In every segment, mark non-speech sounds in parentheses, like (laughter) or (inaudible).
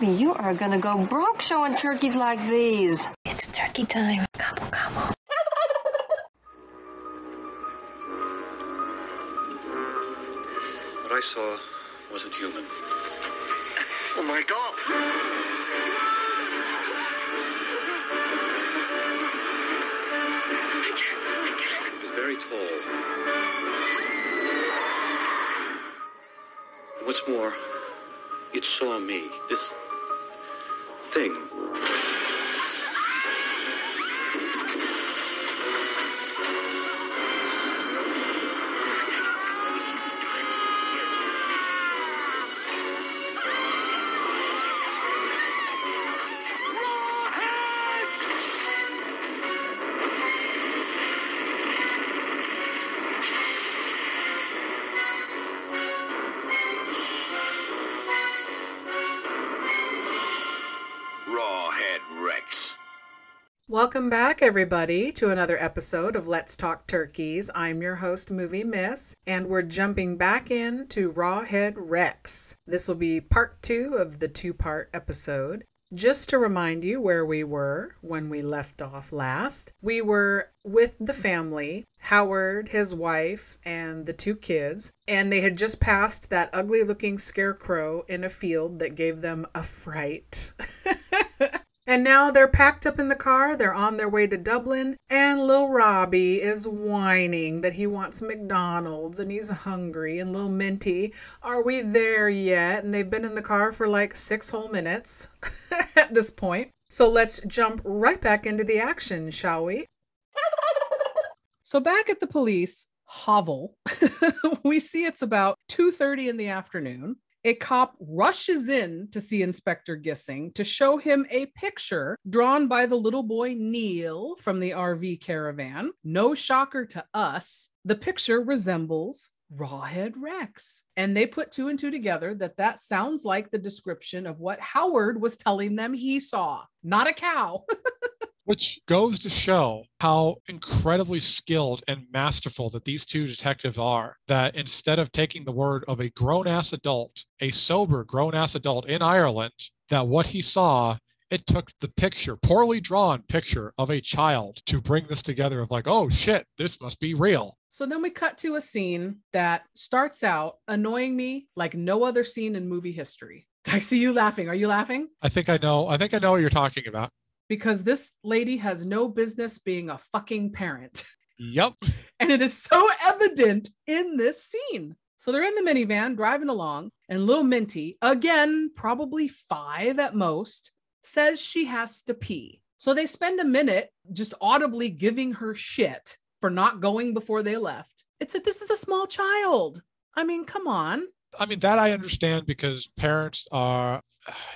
Baby, you are gonna go broke showing turkeys like these. It's turkey time. Gobble, gobble. What I saw wasn't human. Oh my god! It was very tall. What's more, it saw me. This thing. Welcome back, everybody, to another episode of Let's Talk Turkeys. I'm your host, Movie Miss, and we're jumping back in into Rawhead Rex. This will be part two of the two part episode. Just to remind you where we were when we left off last, we were with the family Howard, his wife, and the two kids, and they had just passed that ugly looking scarecrow in a field that gave them a fright. (laughs) And now they're packed up in the car, they're on their way to Dublin, and Lil Robbie is whining that he wants McDonald's and he's hungry. And Lil Minty, are we there yet? And they've been in the car for like six whole minutes (laughs) at this point. So let's jump right back into the action, shall we? So back at the police hovel, (laughs) we see it's about 2:30 in the afternoon a cop rushes in to see Inspector Gissing to show him a picture drawn by the little boy Neil from the RV caravan. No shocker to us, the picture resembles Rawhead Rex. And they put two and two together that that sounds like the description of what Howard was telling them he saw, not a cow. (laughs) which goes to show how incredibly skilled and masterful that these two detectives are that instead of taking the word of a grown-ass adult a sober grown-ass adult in ireland that what he saw it took the picture poorly drawn picture of a child to bring this together of like oh shit this must be real So then we cut to a scene that starts out annoying me like no other scene in movie history. (laughs) I see you laughing. Are you laughing? i think i know i think i know what you're talking about Because this lady has no business being a fucking parent. yep (laughs) And it is so evident in this scene. So they're in the minivan driving along, and little Minty, again, probably five at most, says she has to pee. So they spend a minute just audibly giving her shit for not going before they left. It's like, this is a small child. I mean, come on. I mean, that I understand because parents are,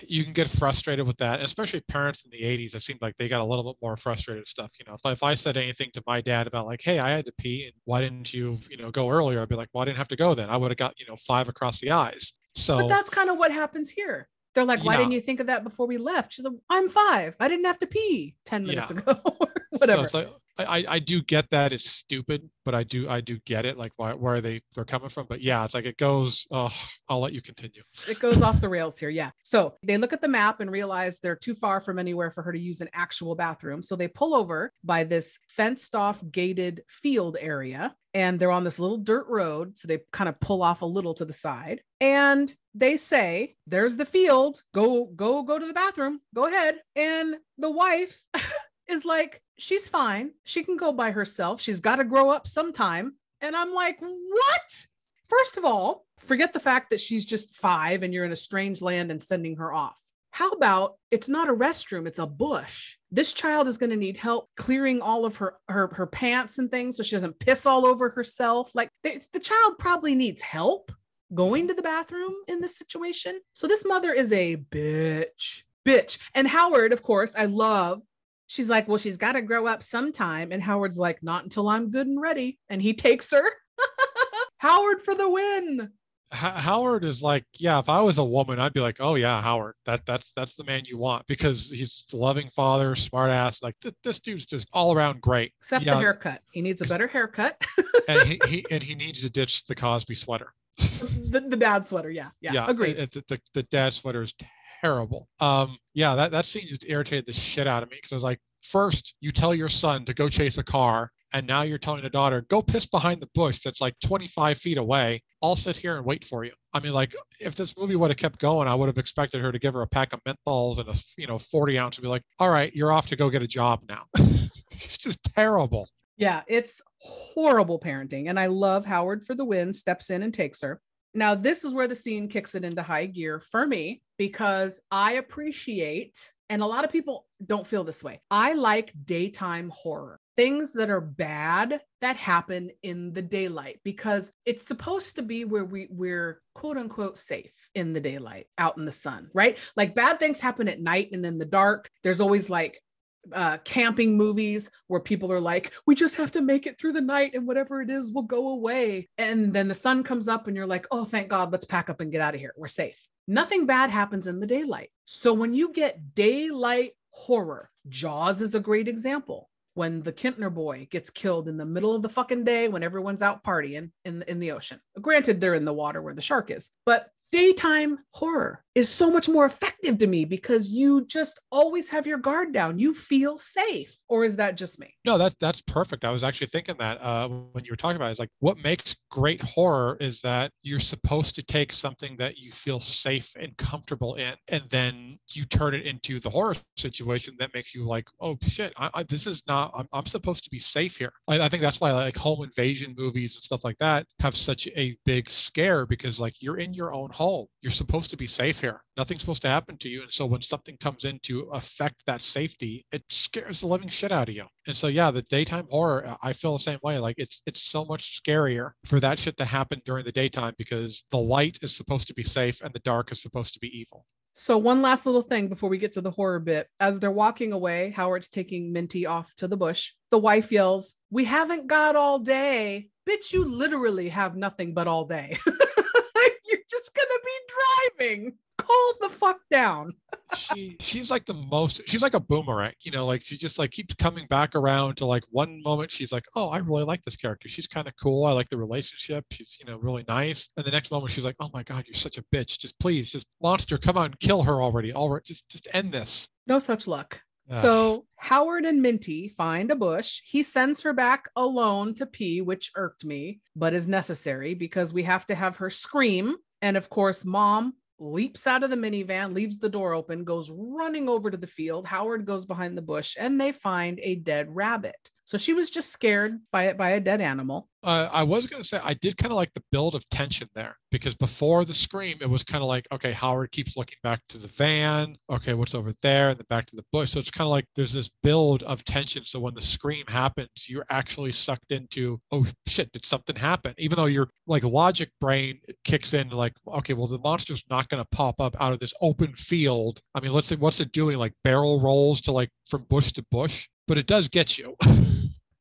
you can get frustrated with that, especially parents in the 80s. It seemed like they got a little bit more frustrated with stuff. You know, if, if I said anything to my dad about, like, hey, I had to pee, and why didn't you, you know, go earlier? I'd be like, well, I didn't have to go then. I would have got, you know, five across the eyes. So, But that's kind of what happens here. They're like, why Yeah. didn't you think of that before we left? She's like, I'm five. I didn't have to pee 10 minutes Yeah. ago. (laughs) so Whatever. it's like, I, I- do get that it's stupid, but I do I do get it, like why where they they're coming from. But yeah, it's like it goes. Oh, I'll let you continue. it goes off the rails here. Yeah. So they look at the map and realize they're too far from anywhere for her to use an actual bathroom. So they pull over by this fenced off gated field area and they're on this little dirt road. So they kind of pull off a little to the side and they say, There's the field. Go, go, go to the bathroom. Go ahead. And the wife (laughs) is like, She's fine. She can go by herself. She's got to grow up sometime. And I'm like, What? First of all, forget the fact that she's just five and you're in a strange land and sending her off. How about it's not a restroom, it's a bush. This child is going to need help clearing all of her, her her pants and things so she doesn't piss all over herself. Like the, the child probably needs help going to the bathroom in this situation. So this mother is a bitch. Bitch. And Howard, of course, I love She's like, well, she's got to grow up sometime. And Howard's like, not until I'm good and ready. And he (laughs) takes her. (laughs) Howard for the win. H- Howard is like, yeah, if I was a woman, I'd be like, oh yeah, Howard, that that's that's the man you want because he's a loving father, smart ass. Like th- this dude's just all around great. Except Yeah, the haircut. He needs a better haircut. (laughs) and he, he and he needs to ditch the Cosby sweater. the, the dad sweater. Yeah. Yeah. yeah Agreed. it- the, the dad sweater is terrible. Um, yeah, that, that scene just irritated the shit out of me because I was like, first you tell your son to go chase a car, and now you're telling the daughter, go piss behind the bush that's like 25 feet away. I'll sit here and wait for you. I mean, like, if this movie would have kept going, I would have expected her to give her a pack of menthols and a, you know, 40 ounce and be like, all right, you're off to go get a job now. (laughs) it's just terrible. Yeah, it's horrible parenting. And I love Howard for the win, steps in and takes her. Now, this is where the scene kicks it into high gear for me because I appreciate, and a lot of people don't feel this way. I like daytime horror, things that are bad that happen in the daylight because it's supposed to be where we, we're quote unquote safe in the daylight, out in the sun, right? Like bad things happen at night and in the dark. There's always like uh, camping movies where people are like, we just have to make it through the night and whatever it is will go away. And then the sun comes up and you're like, oh, thank God, let's pack up and get out of here. We're safe. Nothing bad happens in the daylight. So when you get daylight horror, Jaws is a great example. When the Kintner boy gets killed in the middle of the fucking day when everyone's out partying in the, in the ocean. Granted, they're in the water where the shark is, but daytime horror is so much more effective to me because you just always have your guard down. You feel safe. Or is that just me? No, that's that's perfect. I was actually thinking that uh, when you were talking about it, it's like what makes great horror is that you're supposed to take something that you feel safe and comfortable in, and then you turn it into the horror situation that makes you like, oh shit, I, I, this is not. I'm, I'm supposed to be safe here. I, I think that's why like home invasion movies and stuff like that have such a big scare because like you're in your own home. You're supposed to be safe here. Nothing's supposed to happen to you. And so when something comes in to affect that safety, it scares the living shit out of you. And so yeah, the daytime horror, I feel the same way. Like it's it's so much scarier for that shit to happen during the daytime because the light is supposed to be safe and the dark is supposed to be evil. So, one last little thing before we get to the horror bit. As they're walking away, Howard's taking Minty off to the bush. The wife yells, We haven't got all day. Bitch, you literally have nothing but all day. (laughs) You're just going to be driving. Calm the fuck down. she she's like the most she's like a boomerang you know like she just like keeps coming back around to like one moment she's like oh i really like this character she's kind of cool i like the relationship she's you know really nice and the next moment she's like oh my god you're such a bitch just please just monster come on kill her already all right just just end this No such luck. So Howard and Minty find a bush. He sends her back alone to pee, which irked me, but is necessary because we have to have her scream. And of course, mom leaps out of the minivan, leaves the door open, goes running over to the field. Howard goes behind the bush and they find a dead rabbit. So she was just scared by by a dead animal. uh, I was going to say I did kind of like the build of tension there because before the scream, it was kind of like, okay, Howard keeps looking back to the van. Okay, what's over there? And then back to the bush. So it's kind of like there's this build of tension. So when the scream happens, you're actually sucked into, oh shit, did something happen? Even though your like logic brain kicks in, like, okay, well, the monster's not going to pop up out of this open field. I mean, let's say, what's it doing? Like barrel rolls to like from bush to bush, but it does get you. (laughs)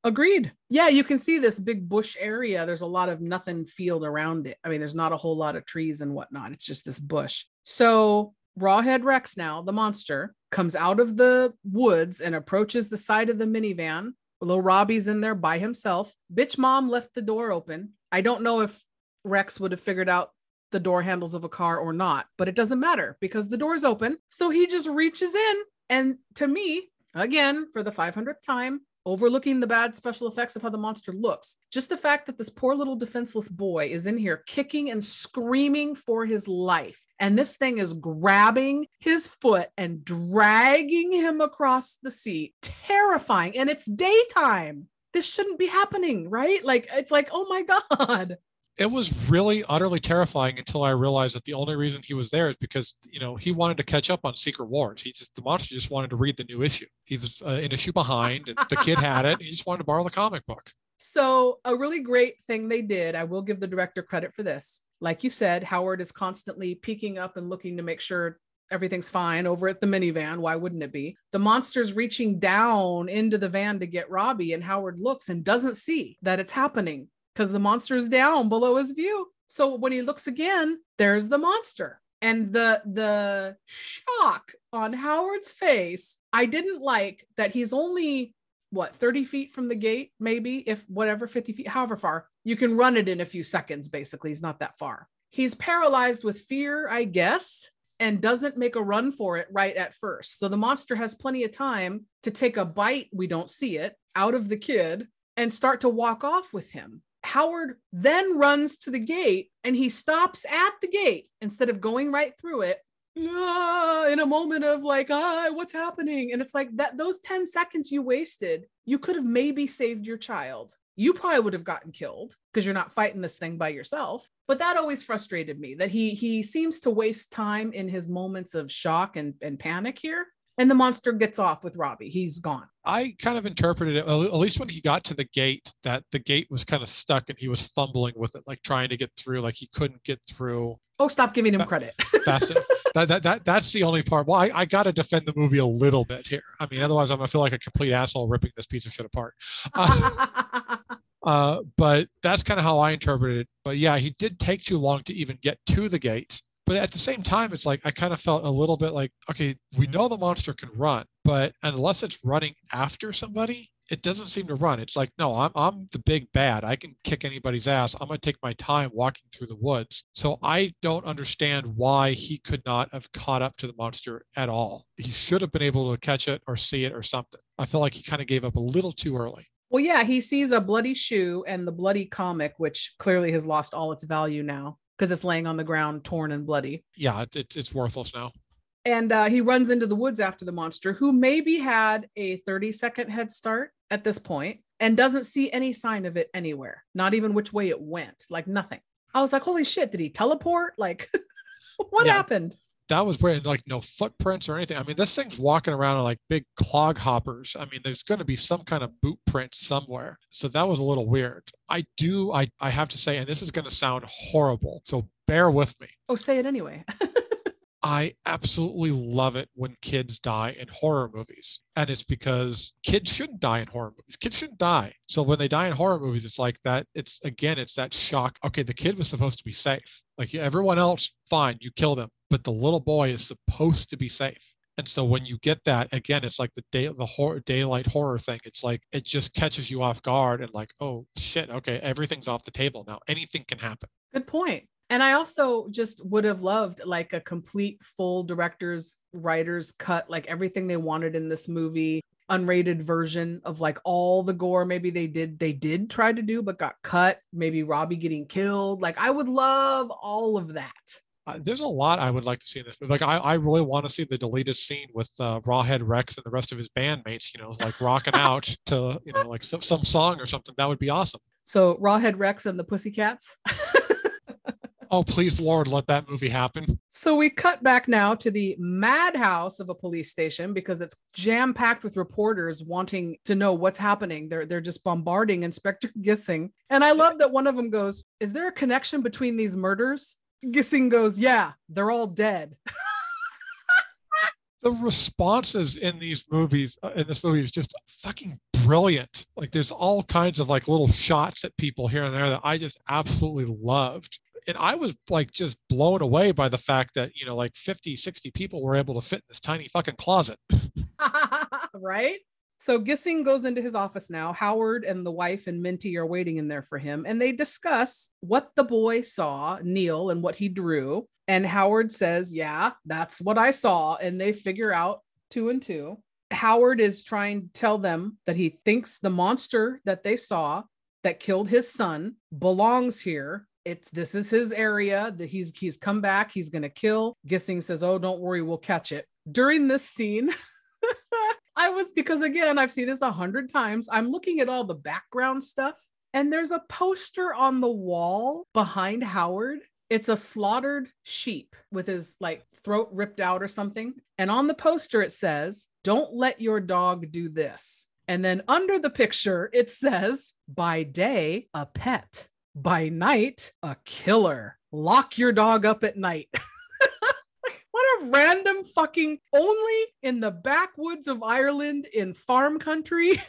Agreed. Yeah, you can see this big bush area. There's a lot of nothing field around it. I mean, there's not a whole lot of trees and whatnot. It's just this bush. So Rawhead Rex now, the monster, comes out of the woods and approaches the side of the minivan. Little Robbie's in there by himself. Bitch mom left the door open. I don't know if Rex would have figured out the door handles of a car or not, but it doesn't matter because the door's open. So he just reaches in. And to me, again, for the 500th time, overlooking the bad special effects of how the monster looks, just the fact that this poor little defenseless boy is in here kicking and screaming for his life. And this thing is grabbing his foot and dragging him across the seat. Terrifying. And it's daytime. This shouldn't be happening, right? Like, it's like, oh my God. It was really utterly terrifying until I realized that the only reason he was there is because you know he wanted to catch up on Secret Wars. He just the monster just wanted to read the new issue. He was uh, an issue behind, and the kid had it. He just wanted to borrow the comic book. So, a really great thing they did, I will give the director credit for this. Like you said, Howard is constantly peeking up and looking to make sure everything's fine over at the minivan. Why wouldn't it be? The monster's reaching down into the van to get Robbie, and Howard looks and doesn't see that it's happening because the monster is down below his view. So when he looks again, there's the monster. And the the shock on Howard's face, I didn't like that he's only what 30 feet from the gate, maybe if whatever 50 feet, however far, you can run it in a few seconds, basically. He's not that far. He's paralyzed with fear, I guess. and doesn't make a run for it right at first. So the monster has plenty of time to take a bite, we don't see it, out of the kid and start to walk off with him. Howard then runs to the gate and he stops at the gate instead of going right through it "Ah," in a moment of like, ah, what's happening? And it's like that those 10 seconds you wasted, you could have maybe saved your child. You probably would have gotten killed because you're not fighting this thing by yourself. But that always frustrated me that he he seems to waste time in his moments of shock and, and panic here. And the monster gets off with Robbie. He's gone. I kind of interpreted it, at least when he got to the gate, that the gate was kind of stuck and he was fumbling with it, like trying to get through, like he couldn't get through Oh, stop giving him Uh, credit. fast. enough. that, that, that, that's the only part. Well, I, I got to defend the movie a little bit here. I mean, otherwise, I'm going to feel like a complete asshole ripping this piece of shit apart. Uh, (laughs) uh, but that's kind of how I interpreted it. But yeah, he did take too long to even get to the gate. But at the same time, it's like I kind of felt a little bit like, okay, we mm-hmm. know the monster can run, but unless it's running after somebody, it doesn't seem to run. It's like, no, I'm I'm the big bad. I can kick anybody's ass. I'm gonna take my time walking through the woods. So I don't understand why he could not have caught up to the monster at all. He should have been able to catch it or see it or something. I feel like he kind of gave up a little too early. Well, yeah, he sees a bloody shoe and the bloody comic, which clearly has lost all its value now because it's laying on the ground, torn and bloody. Yeah, it, it, it's worthless now. And uh, he runs into the woods after the monster, who maybe had a 30 second head start at this point and doesn't see any sign of it anywhere, not even which way it went, like nothing. I was like, holy shit, did he teleport? Like, (laughs) what Yeah. happened? That was where like no footprints or anything. I mean, this thing's walking around on like big clog hoppers. I mean, there's going to be some kind of boot print somewhere. So that was a little weird. I do, I, I have to say, and this is going to sound horrible. So bear with me. Oh, say it anyway. (laughs) I absolutely love it when kids die in horror movies. And it's because kids shouldn't die in horror movies. Kids shouldn't die. So when they die in horror movies, it's like that. It's again, it's that shock. Okay, the kid was supposed to be safe. Like everyone else, fine, you kill them. But the little boy is supposed to be safe. And so when you get that, again, it's like the day the horror daylight horror thing. It's like it just catches you off guard and like, oh shit, okay, everything's off the table now. Anything can happen. Good point. And I also just would have loved like a complete full director's writer's cut, like everything they wanted in this movie, unrated version of like all the gore maybe they did they did try to do but got cut, maybe Robbie getting killed. Like I would love all of that. Uh, there's a lot I would like to see in this movie. Like I, I really want to see the deleted scene with uh, Rawhead Rex and the rest of his bandmates. You know, like rocking out (laughs) to you know like some, some song or something. That would be awesome. So Rawhead Rex and the Pussycats. (laughs) Oh please, Lord, let that movie happen. So we cut back now to the madhouse of a police station because it's jam packed with reporters wanting to know what's happening. They're they're just bombarding Inspector Gissing, and I love that one of them goes, "Is there a connection between these murders?" Gissing goes, "Yeah, they're all dead." (laughs) The responses in these movies, uh, in this movie, is just fucking brilliant. Like there's all kinds of like little shots at people here and there that I just absolutely loved. And I was like just blown away by the fact that, you know, like 50, 60 people were able to fit in this tiny fucking closet. (laughs) right? So Gissing goes into his office now. Howard and the wife and Minty are waiting in there for him, and they discuss what the boy saw, Neil, and what he drew. And Howard says, Yeah, that's what I saw. And they figure out two and two. Howard is trying to tell them that he thinks the monster that they saw that killed his son belongs here. It's this is his area that he's he's come back. He's gonna kill. Gissing says, Oh, don't worry, we'll catch it. During this scene, (laughs) I was because again, I've seen this a hundred times. I'm looking at all the background stuff, and there's a poster on the wall behind Howard. It's a slaughtered sheep with his like throat ripped out or something. And on the poster, it says, Don't let your dog do this. And then under the picture, it says, By day, a pet. By night, a killer. Lock your dog up at night. (laughs) A random fucking only in the backwoods of Ireland in farm country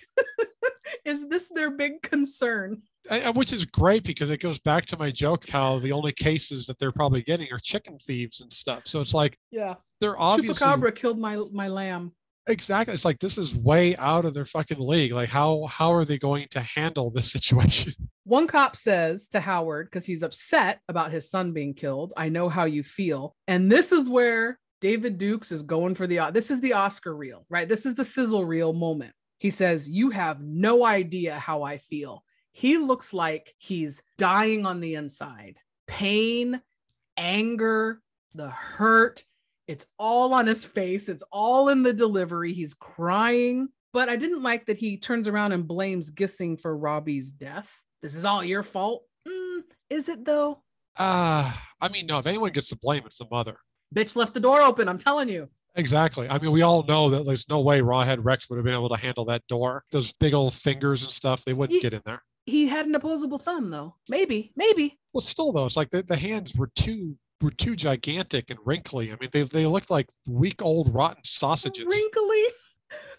(laughs) is this their big concern? I- which is great because it goes back to my joke how the only cases that they're probably getting are chicken thieves and stuff. So it's like Yeah. they're obviously Chupacabra killed my my lamb. Exactly. It's like this is way out of their fucking league. Like how how are they going to handle this (laughs) situation? One cop says to Howard, because he's upset about his son being killed, I know how you feel. And this is where David Dukes is going for the this is the Oscar reel, right? This is the sizzle reel moment. He says, "You have no idea how I feel." He looks like he's dying on the inside. Pain, anger, the hurt, it's all on his face. It's all in the delivery. He's crying. But I didn't like that he turns around and blames Gissing for Robbie's death. This is all your fault. Mm, is it though? Uh, I mean, no, if anyone gets to blame, it's the mother. Bitch left the door open. I'm telling you. Exactly. I mean, we all know that there's no way Rawhead Rex would have been able to handle that door. Those big old fingers and stuff, they wouldn't He- get in there. He had an opposable thumb though. Maybe, maybe. Well, still though, it's like the, the hands were too were too gigantic and wrinkly. I mean, they they looked like week old rotten sausages. Wrinkly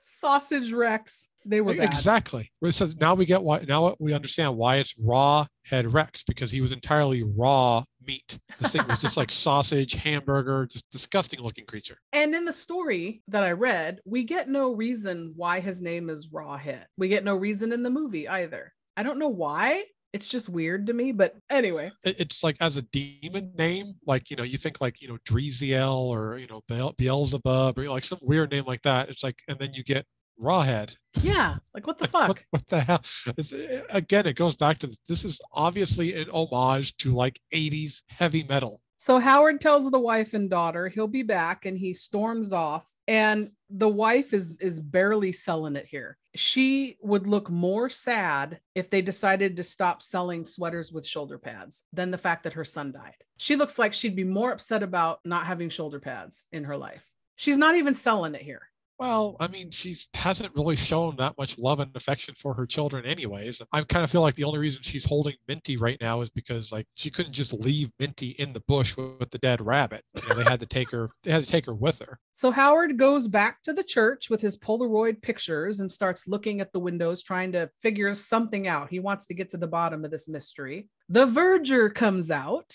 sausage Rex. They were bad. Exactly. Says now we get why now we understand why it's raw head Rex because he was entirely raw meat. This thing was just like (laughs) sausage, hamburger, just disgusting looking creature. And in the story that I read, we get no reason why his name is Rawhead. We get no reason in the movie either. I don't know why. It's just weird to me. But anyway, It's like as a demon name, like you know, you think like you know Dreziel or you know Beel- Beelzebub or like some weird name like that. It's like, and then you get Rawhead. yeah, like what the (laughs) Like, fuck? What, the hell? It's, uh, again, it goes back to this is obviously an homage to like 80s heavy metal. So Howard tells the wife and daughter he'll be back and he storms off and the wife is is barely selling it here. She would look more sad if they decided to stop selling sweaters with shoulder pads than the fact that her son died. She looks like she'd be more upset about not having shoulder pads in her life. She's not even selling it here. Well, I mean, she's hasn't really shown that much love and affection for her children, anyways. I kind of feel like the only reason she's holding Minty right now is because like she couldn't just leave Minty in the bush with, with the dead rabbit. You know, they had to take her. They had to take her with her. So Howard goes back to the church with his Polaroid pictures and starts looking at the windows, trying to figure something out. He wants to get to the bottom of this mystery. The verger comes out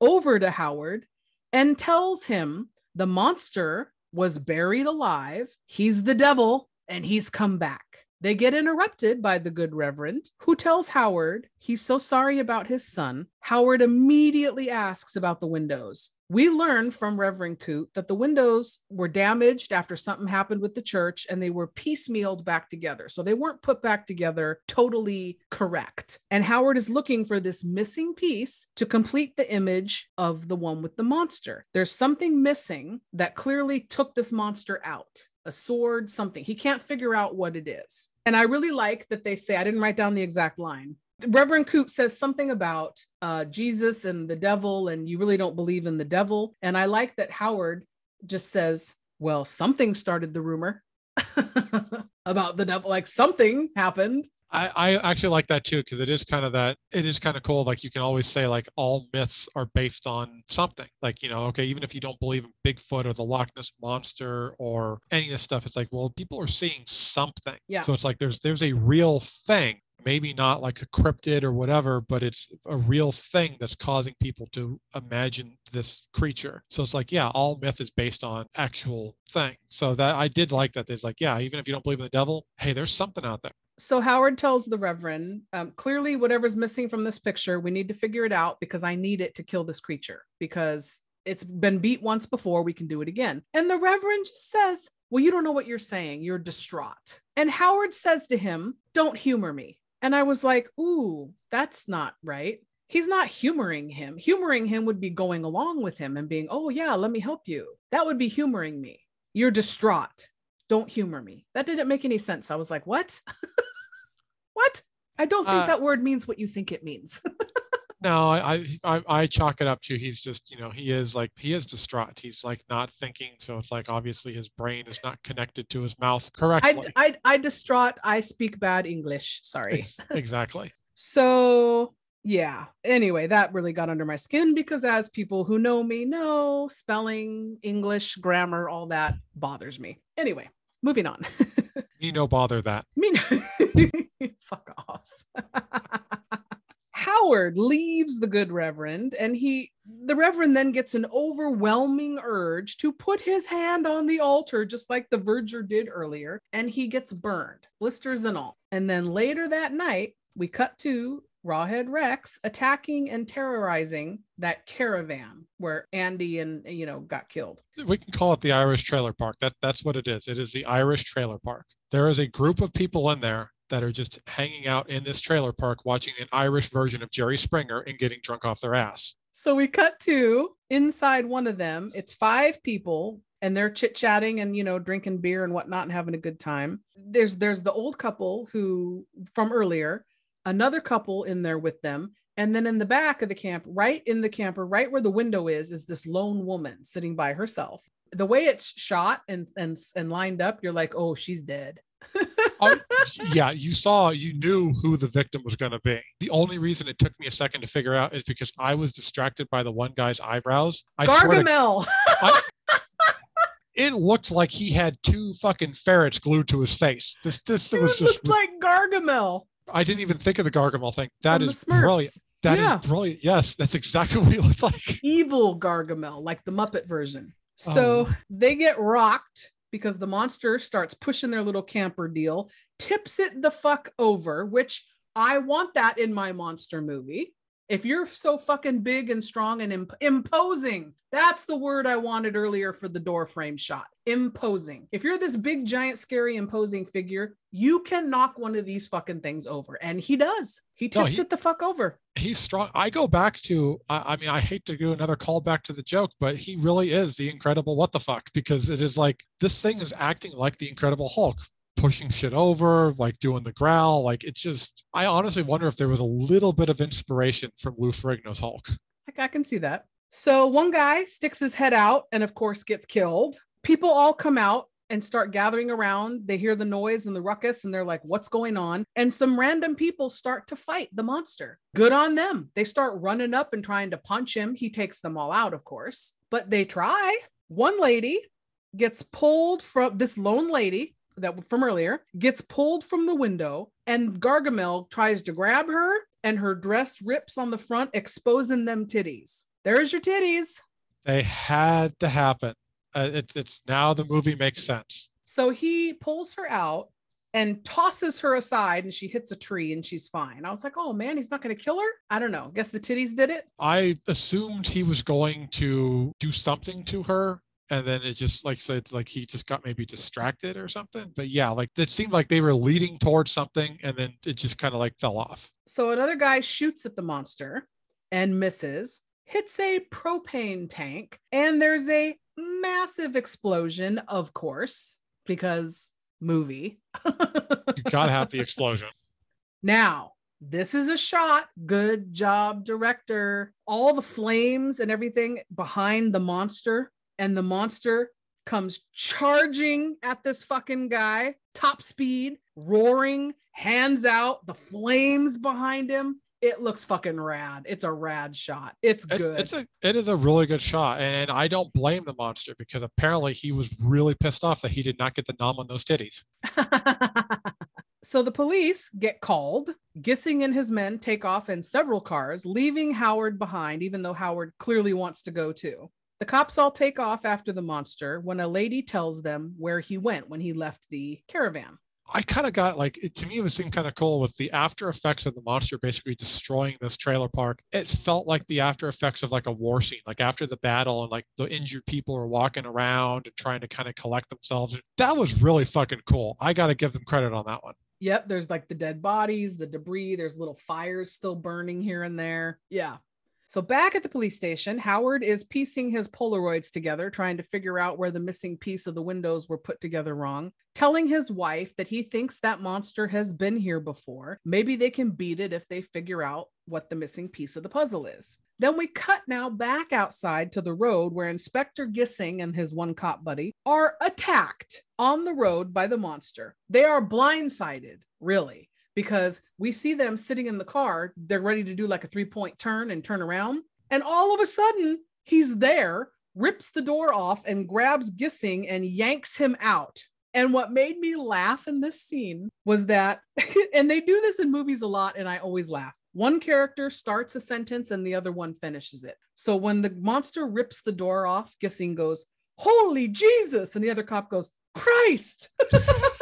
over to Howard and tells him the monster was buried alive. He's the devil and he's come back. They get interrupted by the good reverend, who tells Howard he's so sorry about his son. Howard immediately asks about the windows. We learned from Reverend Coot that the windows were damaged after something happened with the church and they were piecemealed back together. So they weren't put back together totally correct. And Howard is looking for this missing piece to complete the image of the one with the monster. There's something missing that clearly took this monster out a sword, something. He can't figure out what it is. And I really like that they say, I didn't write down the exact line. Reverend Coot says something about uh, Jesus and the devil, and you really don't believe in the devil. And I like that Howard just says, Well, something started the rumor (laughs) about the devil, like something happened. I, I actually like that too because it is kind of that it is kind of cool. Like you can always say like all myths are based on something. Like you know, okay, even if you don't believe in Bigfoot or the Loch Ness monster or any of this stuff, it's like well, people are seeing something. Yeah. So it's like there's there's a real thing. Maybe not like a cryptid or whatever, but it's a real thing that's causing people to imagine this creature. So it's like, yeah, all myth is based on actual thing. So that I did like that. There's like, yeah, even if you don't believe in the devil, hey, there's something out there. So Howard tells the Reverend, um, clearly, whatever's missing from this picture, we need to figure it out because I need it to kill this creature because it's been beat once before. We can do it again. And the Reverend just says, Well, you don't know what you're saying. You're distraught. And Howard says to him, Don't humor me. And I was like, Ooh, that's not right. He's not humoring him. Humoring him would be going along with him and being, Oh, yeah, let me help you. That would be humoring me. You're distraught. Don't humor me. That didn't make any sense. I was like, What? (laughs) what? I don't think Uh, that word means what you think it means. (laughs) No, I, I I chalk it up to he's just you know he is like he is distraught. He's like not thinking, so it's like obviously his brain is not connected to his mouth correctly. I, I I distraught. I speak bad English. Sorry. Exactly. (laughs) So, yeah. Anyway, that really got under my skin because, as people who know me know, spelling, English, grammar, all that bothers me. Anyway, moving on. (laughs) Me no bother that. Me, no. (laughs) fuck off. Howard leaves the good reverend, and he, the reverend, then gets an overwhelming urge to put his hand on the altar, just like the verger did earlier, and he gets burned, blisters and all. And then later that night, we cut to Rawhead Rex attacking and terrorizing that caravan where Andy and you know got killed. We can call it the Irish Trailer Park. That that's what it is. It is the Irish Trailer Park. There is a group of people in there that are just hanging out in this trailer park watching an Irish version of Jerry Springer and getting drunk off their ass. So we cut to inside one of them. It's five people and they're chit-chatting and you know drinking beer and whatnot and having a good time. There's there's the old couple who from earlier, another couple in there with them. And then in the back of the camp, right in the camper, right where the window is, is this lone woman sitting by herself. The way it's shot and and and lined up, you're like, oh, she's dead. (laughs) Oh, yeah, you saw, you knew who the victim was going to be. The only reason it took me a second to figure out is because I was distracted by the one guy's eyebrows. I swear to- Gargamel. (laughs) it looked like he had two fucking ferrets glued to his face. This this Dude was just looked like Gargamel. I didn't even think of the Gargamel thing. That is brilliant. That is Yeah. brilliant. Yes, that's exactly (laughs) what he looked like. evil Gargamel, like the Muppet version. So Oh. they get rocked because the monster starts pushing their little camper deal, tips it the fuck over, which I want that in my monster movie. If you're so fucking big and strong and imp- imposing, that's the word I wanted earlier for the door frame shot. Imposing. If you're this big, giant, scary, imposing figure, you can knock one of these fucking things over. And he does. He tips No, he- it the fuck over. He's strong. I go back to, I, I mean, I hate to do another callback to the joke, but he really is the incredible what the fuck because it is like this thing is acting like the Incredible Hulk, pushing shit over, like doing the growl. Like it's just, I honestly wonder if there was a little bit of inspiration from Lou Ferrigno's Hulk. I can see that. So one guy sticks his head out and of course gets killed. People all come out and start gathering around. They hear the noise and the ruckus and they're like, what's going on? And some random people start to fight the monster. Good on them. They start running up and trying to punch him. He takes them all out, of course, but they try. One lady gets pulled from this lone lady that from earlier gets pulled from the window and Gargamel tries to grab her and her dress rips on the front exposing them titties. There's your titties. They had to happen. Uh, it, it's now the movie makes sense. So he pulls her out and tosses her aside and she hits a tree and she's fine. I was like, "Oh man, he's not going to kill her?" I don't know. Guess the titties did it. I assumed he was going to do something to her. And then it just like said, like he just got maybe distracted or something. But yeah, like it seemed like they were leading towards something and then it just kind of like fell off. So another guy shoots at the monster and misses, hits a propane tank, and there's a massive explosion, of course, because movie. You gotta have the (laughs) explosion. Now, this is a shot. Good job, director. All the flames and everything behind the monster, and the monster comes charging at this fucking guy, top speed, roaring, hands out, the flames behind him. It looks fucking rad. It's a rad shot. It's It's, good. it's a it is a really good shot, and I don't blame the monster because apparently he was really pissed off that he did not get the nom on those titties. (laughs) so the police get called. Gissing and his men take off in several cars, leaving Howard behind, even though Howard clearly wants to go too. The cops all take off after the monster when a lady tells them where he went when he left the caravan. I kind of got like it, to me it was seemed kind of cool with the after effects of the monster basically destroying this trailer park. It felt like the after effects of like a war scene, like after the battle and like the injured people are walking around and trying to kind of collect themselves. That was really fucking cool. I got to give them credit on that one. Yep, there's like the dead bodies, the debris, there's little fires still burning here and there. Yeah. So back at the police station, Howard is piecing his Polaroids together, trying to figure out where the missing piece of the windows were put together wrong, telling his wife that he thinks that monster has been here before. Maybe they can beat it if they figure out what the missing piece of the puzzle is. Then we cut now back outside to the road where Inspector Gissing and his one cop buddy are attacked on the road by the monster. They are blindsided, really, because we see them sitting in the car. They're ready to do like a three point turn and turn around. And all of a sudden, he's there, rips the door off, and grabs Gissing and yanks him out. And what made me laugh in this scene was that, (laughs) and they do this in movies a lot, and I always laugh. One character starts a sentence and the other one finishes it. So when the monster rips the door off, Gissing goes, Holy Jesus! And the other cop goes, Christ! (laughs)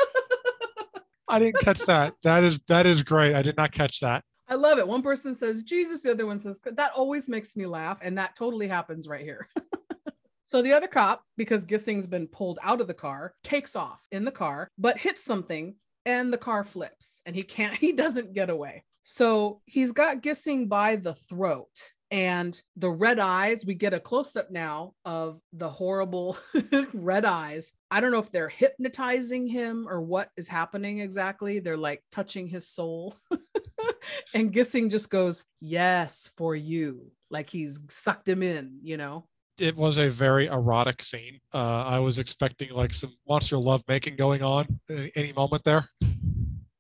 I didn't catch that. That is that is great. I did not catch that. I love it. One person says Jesus, the other one says that always makes me laugh, and that totally happens right here. (laughs) so the other cop, because Gissing's been pulled out of the car, takes off in the car, but hits something, and the car flips, and he can't. (laughs) He doesn't get away. So he's got Gissing by the throat. And the red eyes, we get a close up now of the horrible (laughs) red eyes. I don't know if they're hypnotizing him or what is happening exactly. They're like touching his soul. (laughs) and Gissing just goes, Yes, for you. Like he's sucked him in, you know? It was a very erotic scene. Uh, I was expecting like some monster love making going on any, moment there.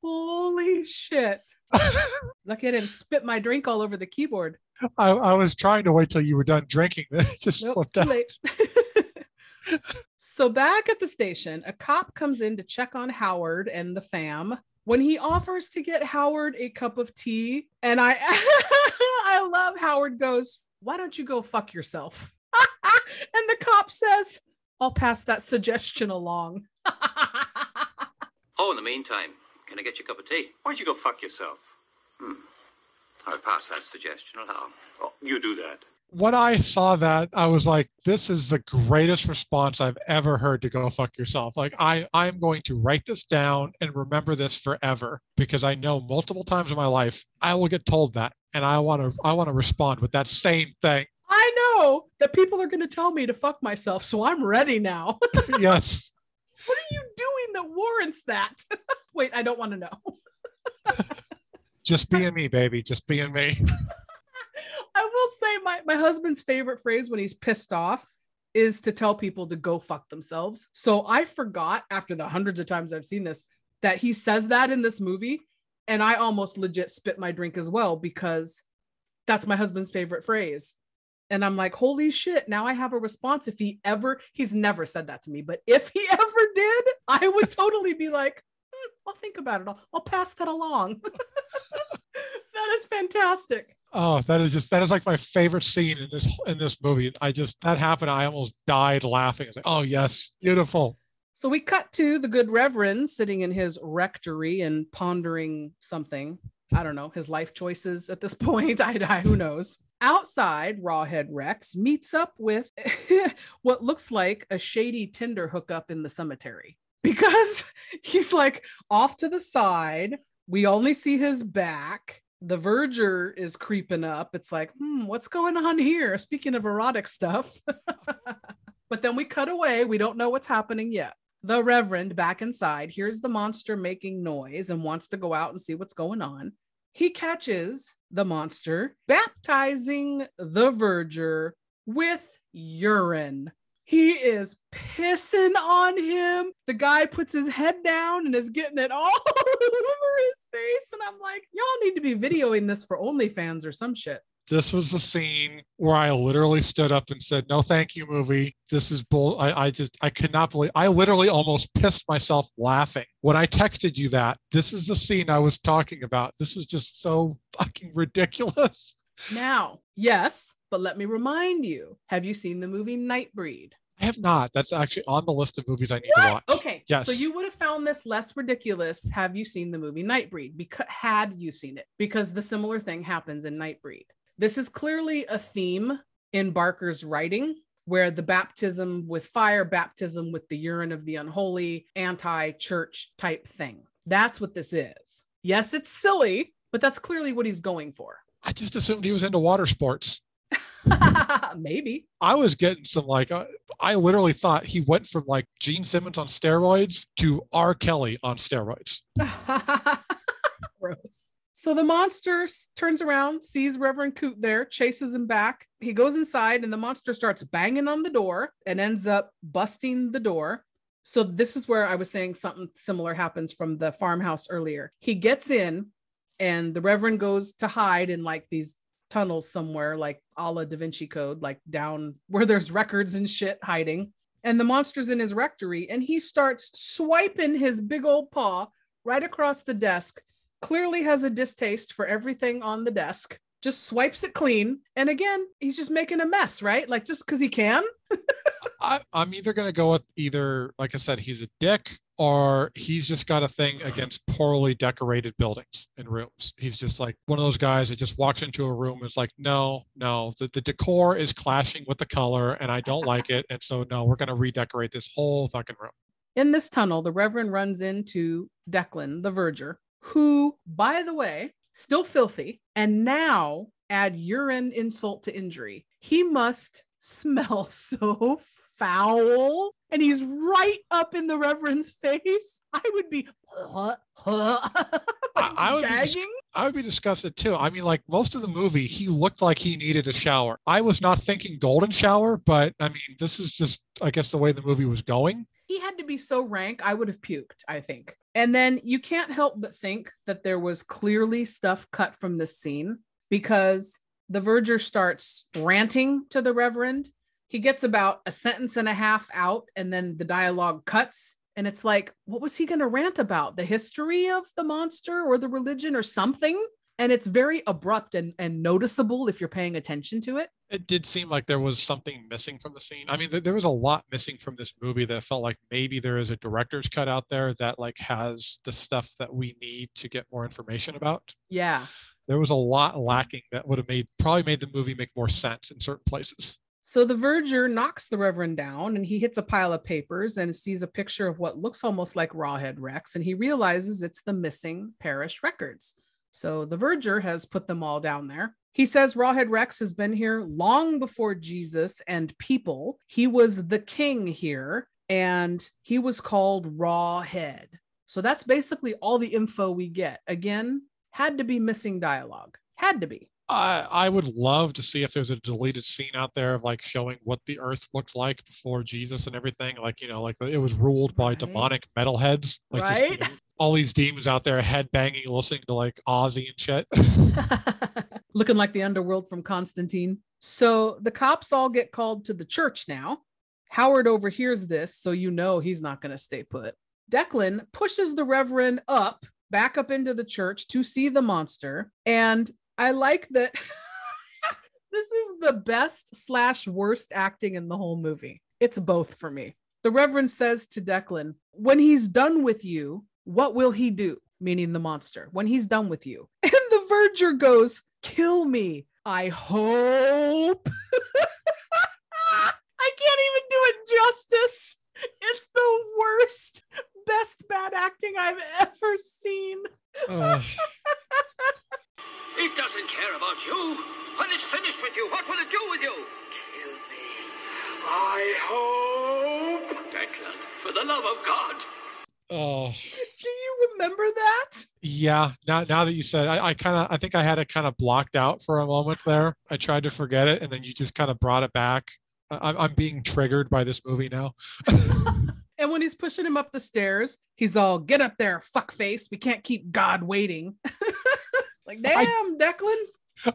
Holy shit. (laughs) Lucky I didn't spit my drink all over the keyboard. I, I was trying to wait till you were done drinking. It just Nope, slipped out. (laughs) so back at the station, a cop comes in to check on Howard and the fam. When he offers to get Howard a cup of tea, and I (laughs) I love Howard goes, "Why don't you go fuck yourself?" (laughs) and the cop says, "I'll pass that suggestion along." (laughs) Oh, in the meantime, can I get you a cup of tea? Why don't you go fuck yourself? Hmm. I'll pass that suggestion along. Oh, you do that. When I saw that, I was like, this is the greatest response I've ever heard to go fuck yourself. Like I I'm going to write this down and remember this forever because I know multiple times in my life I will get told that and I want to I want to respond with that same thing. I know that people are going to tell me to fuck myself, so I'm ready now. (laughs) yes. what are you doing that warrants that? (laughs) Wait, I don't want to know. (laughs) Just being me, baby. Just being me. My husband's favorite phrase when he's pissed off is to tell people to go fuck themselves. So I forgot after the hundreds of times I've seen this that he says that in this movie. And I almost legit spit my drink as well because that's my husband's favorite phrase. And I'm like, holy shit, now I have a response. If he ever, he's never said that to me, but if he (laughs) ever did, I would totally be like, "Hmm, I'll think about it. I'll, I'll pass that along. (laughs) that is fantastic. Oh, that is just that is like my favorite scene in this in this movie. I just that happened. I almost died laughing. It's like, oh yes, beautiful. So we cut to the good Reverend sitting in his rectory and pondering something. I don't know, his life choices at this (laughs) point. I, I who knows. Outside, Rawhead Rex meets up with (laughs) what looks like a shady Tinder hookup in the cemetery because (laughs) he's like off to the side. We only see his back. The verger is creeping up. It's like, hmm, what's going on here? Speaking of erotic stuff. (laughs) but then we cut away. We don't know what's happening yet. The Reverend back inside hears the monster making noise and wants to go out and see what's going on. He catches the monster baptizing the verger with urine. He is pissing on him. The guy puts his head down and is getting it all (laughs) over his face. And I'm like, y'all need to be videoing this for OnlyFans or some shit. This was the scene where I literally stood up and said, "No, thank you, movie. This is bull." I, I just I could not believe. I literally almost pissed myself laughing when I texted you that. This is the scene I was talking about. This was just so fucking ridiculous. Now, yes, but let me remind you have you seen the movie Nightbreed? I have not. That's actually on the list of movies I need to watch. Okay. Yes. So you would have found this less ridiculous have you seen the movie Nightbreed? Because had you seen it, because the similar thing happens in Nightbreed. This is clearly a theme in Barker's writing, where the baptism with fire, baptism with the urine of the unholy, anti-church type thing. That's what this is. Yes, it's silly, but that's clearly what he's going for. I just assumed he was into water sports. (laughs) Maybe. I was getting some like uh, I literally thought he went from like Gene Simmons on steroids to R. Kelly on steroids. (laughs) Gross. So the monster turns around, sees Reverend Coot there, chases him back. He goes inside, and the monster starts banging on the door and ends up busting the door. So this is where I was saying something similar happens from the farmhouse earlier. He gets in, and the Reverend goes to hide in like these tunnels somewhere, like a la Da Vinci Code, like down where there's records and shit hiding. And the monster's in his rectory, and he starts swiping his big old paw right across the desk. Clearly has a distaste for everything on the desk. Just swipes it clean. And again, he's just making a mess, right? Like just because he can. (laughs) I, I'm either going to go with either, like I said, he's a dick or he's just got a thing against poorly decorated buildings and rooms. He's just like one of those guys that just walks into a room and is like, no, no, the, the decor is clashing with the color and I don't like it. And so, no, we're going to redecorate this whole fucking room. In this tunnel, the Reverend runs into Declan, the verger, who, by the way, still filthy, and now add urine insult to injury. He must (laughs) smell so foul. And he's right up in the Reverend's face. I would be huh, huh, I- I would be. I would be disgusted too. I mean, like most of the movie, he looked like he needed a shower. I was not thinking golden shower, but I mean, this is just, I guess, the way the movie was going. he had to be so rank, I would have puked, I think. And then you can't help but think that there was clearly stuff cut from this scene because the verger starts ranting to the Reverend. He gets about a sentence and a half out, and then the dialogue cuts. And it's like, what was he going to rant about? The history of the monster or the religion or something? And it's very abrupt and, and noticeable if you're paying attention to it. It did seem like there was something missing from the scene. I mean, th- there was a lot missing from this movie that felt like maybe there is a director's cut out there that like has the stuff that we need to get more information about. Yeah. There was a lot lacking that would have made probably made the movie make more sense in certain places. So the verger knocks the Reverend down and he hits a pile of papers and sees a picture of what looks almost like Rawhead Rex. And he realizes it's the missing parish records. So the verger has put them all down there. He says Rawhead Rex has been here long before Jesus and people. He was the king here and he was called Rawhead. So that's basically all the info we get. Again, had to be missing dialogue. Had to be. I I would love to see if there's a deleted scene out there of like showing what the earth looked like before Jesus and everything. Like, you know, like it was ruled by Right. demonic metalheads. Like just, you know, all these demons out there head banging, listening to like Ozzy and shit. (laughs) looking like the underworld from Constantine. So the cops all get called to the church now. Howard overhears this, so you know he's not going to stay put. Declan pushes the Reverend up, back up into the church to see the monster. And I like that (laughs) this is the best slash worst acting in the whole movie. It's both for me. The Reverend says to Declan, When he's done with you, what will he do? Meaning the monster. When he's done with you. (laughs) And the verger goes, Kill me. I hope. (laughs) I can't even do it justice. It's the worst, best bad acting I've ever seen. Ugh. It doesn't care about you. When it's finished with you, what will it do with you? Kill me. I hope. Declan, for the love of God. oh. Do you remember that? Yeah, now now that you said, I, I kind of, I think I had it kind of blocked out for a moment there. I tried to forget it, and then you just kind of brought it back. I, I'm- I'm being triggered by this movie now. (laughs) And when he's pushing him up the stairs, he's all, Get up there, fuck face. We can't keep God waiting. (laughs) like, I- damn, Declan.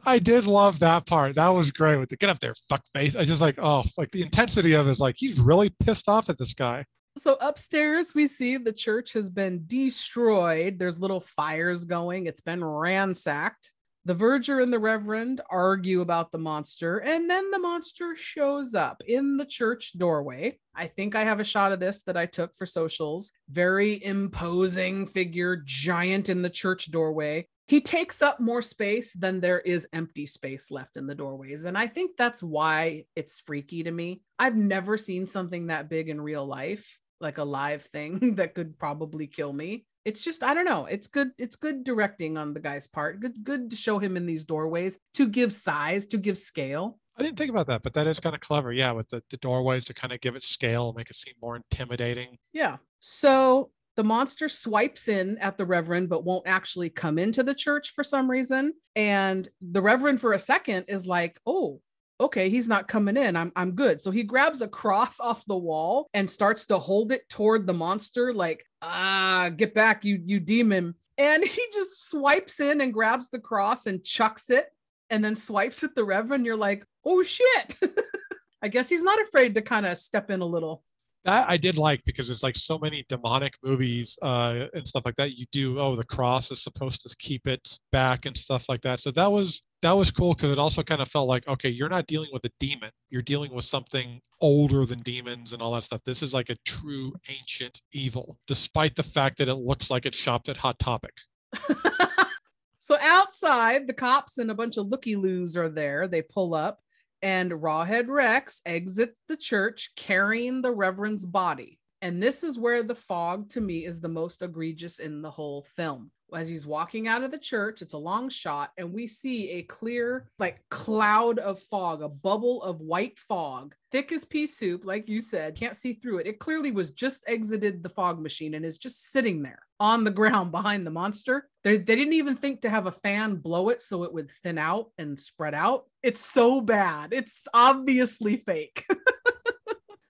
I did love that part. That was great with the get up there, fuck face. I just like, oh, like the intensity of it is like he's really pissed off at this guy. So upstairs, we see the church has been destroyed. There's little fires going, it's been ransacked. The verger and the reverend argue about the monster, and then the monster shows up in the church doorway. I think I have a shot of this that I took for socials. Very imposing figure, giant in the church doorway. He takes up more space than there is empty space left in the doorways. And I think that's why it's freaky to me. I've never seen something that big in real life, like a live thing (laughs) that could probably kill me. It's just I don't know. It's good it's good directing on the guy's part. Good good to show him in these doorways to give size, to give scale. I didn't think about that, but that is kind of clever. Yeah, with the, the doorways to kind of give it scale, make it seem more intimidating. Yeah. So the monster swipes in at the reverend, but won't actually come into the church for some reason. And the reverend, for a second, is like, oh, okay, he's not coming in. I'm, I'm good. So he grabs a cross (laughs) off the wall and starts to hold it toward the monster, like, ah, get back, you, you demon. And (laughs) he just swipes in and grabs the cross and chucks it and then swipes at the reverend. You're like, oh shit. (laughs) I guess he's not afraid to kind of step in a little. That I did like because it's like so many demonic movies uh, and stuff like that. You do oh the cross is supposed to keep it back and stuff like that. So that was that was cool because it also kind of felt like okay you're not dealing with a demon you're dealing with something older than demons and all that stuff this is like a true ancient evil despite the fact that it looks like it shopped at hot topic (laughs) so outside, the cops and a bunch of looky loos are there. They pull up, and Rawhead Rex exits the church carrying the Reverend's body. And this is where the fog to me is the most egregious in the whole film. As he's walking out of the church, it's a long shot, and we see a clear, like, cloud of fog, a bubble of white fog, thick as pea soup, like you said, can't see through it. It clearly was just exited the fog machine and is just sitting there on the (laughs) ground behind the monster. They, they didn't even think to have a fan blow it so it would thin out and spread out. It's so bad. It's obviously fake. (laughs)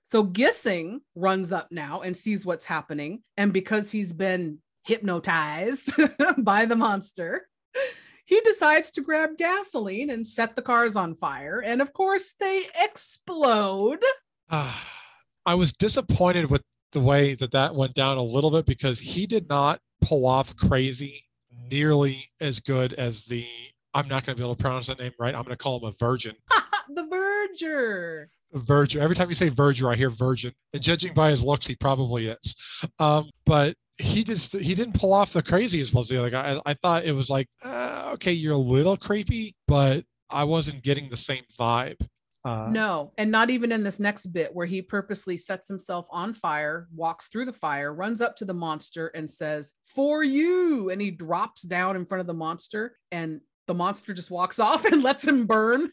So Gissing runs up now and sees what's happening. And because he's been hypnotized (laughs) by the monster, he decides to grab gasoline and set the cars on fire. And of course, they explode. Ah, (sighs) I was disappointed with the way that that went down a little bit because he did not pull off crazy nearly as good as the I'm not going to be able to pronounce that name right. I'm going to call him a virgin. (laughs) the Verger. Virgin. Every time you say Verger, I hear virgin. And judging by his looks, he probably is. Um, but he just he didn't pull off the crazy as well as the other guy. I, I thought it was like, uh, okay, you're a little creepy, but I wasn't getting the same vibe. Uh, No, and not even in this next bit where he purposely sets himself on fire, walks through the fire, runs up to the monster and says, For you. And he drops down in front of the monster, and the monster just walks (laughs) off and lets him burn.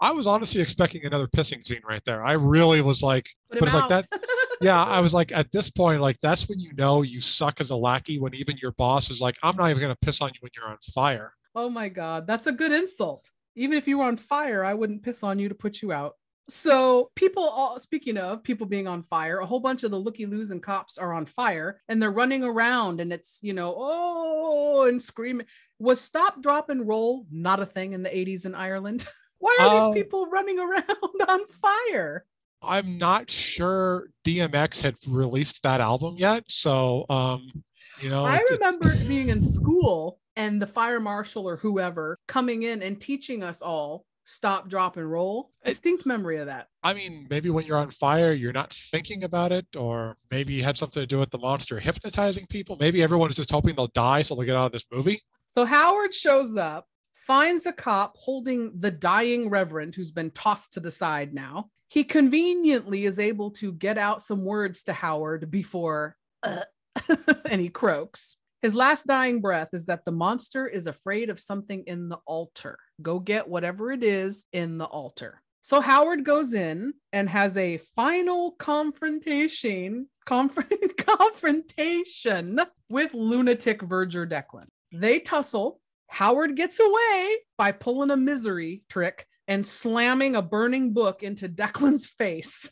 I was honestly expecting another pissing scene right there. I really was like, Put but it's like that. (laughs) Yeah, I was like, at this point, like that's when you know you suck as a lackey. When even your boss is like, I'm not even gonna piss on you when you're on fire. Oh my God, that's a good insult. Even if you were on fire, I wouldn't piss on you to put you out. So, people, all speaking of people being on fire, a whole bunch of the looky loos and cops are on fire and they're running around and it's, you know, oh, and screaming. Was stop, drop, and roll not a thing in the 80s in Ireland? (laughs) Why are Um, these people running around (laughs) on fire? I'm not sure DMX had released that album yet, so um, you know, I remember being in school and the fire marshal or whoever coming in and teaching us all stop, drop, and roll. Distinct memory of that. I mean, maybe when you're on fire, you're not thinking about it, or maybe it had something to do with the monster hypnotizing people. Maybe everyone's just hoping they'll die so they'll get out of this movie. So Howard shows up, finds a cop holding the dying reverend who's been tossed to the side now. He conveniently is able to get out some words to Howard before uh, (laughs) and he croaks. His last dying breath is that the monster is afraid of something in the altar. Go get whatever it is in the altar. So Howard goes in and has a final confrontation conf- (laughs) confrontation with lunatic Verger Declan. They tussle. Howard gets away by pulling a misery trick and slamming a burning book into Declan's face.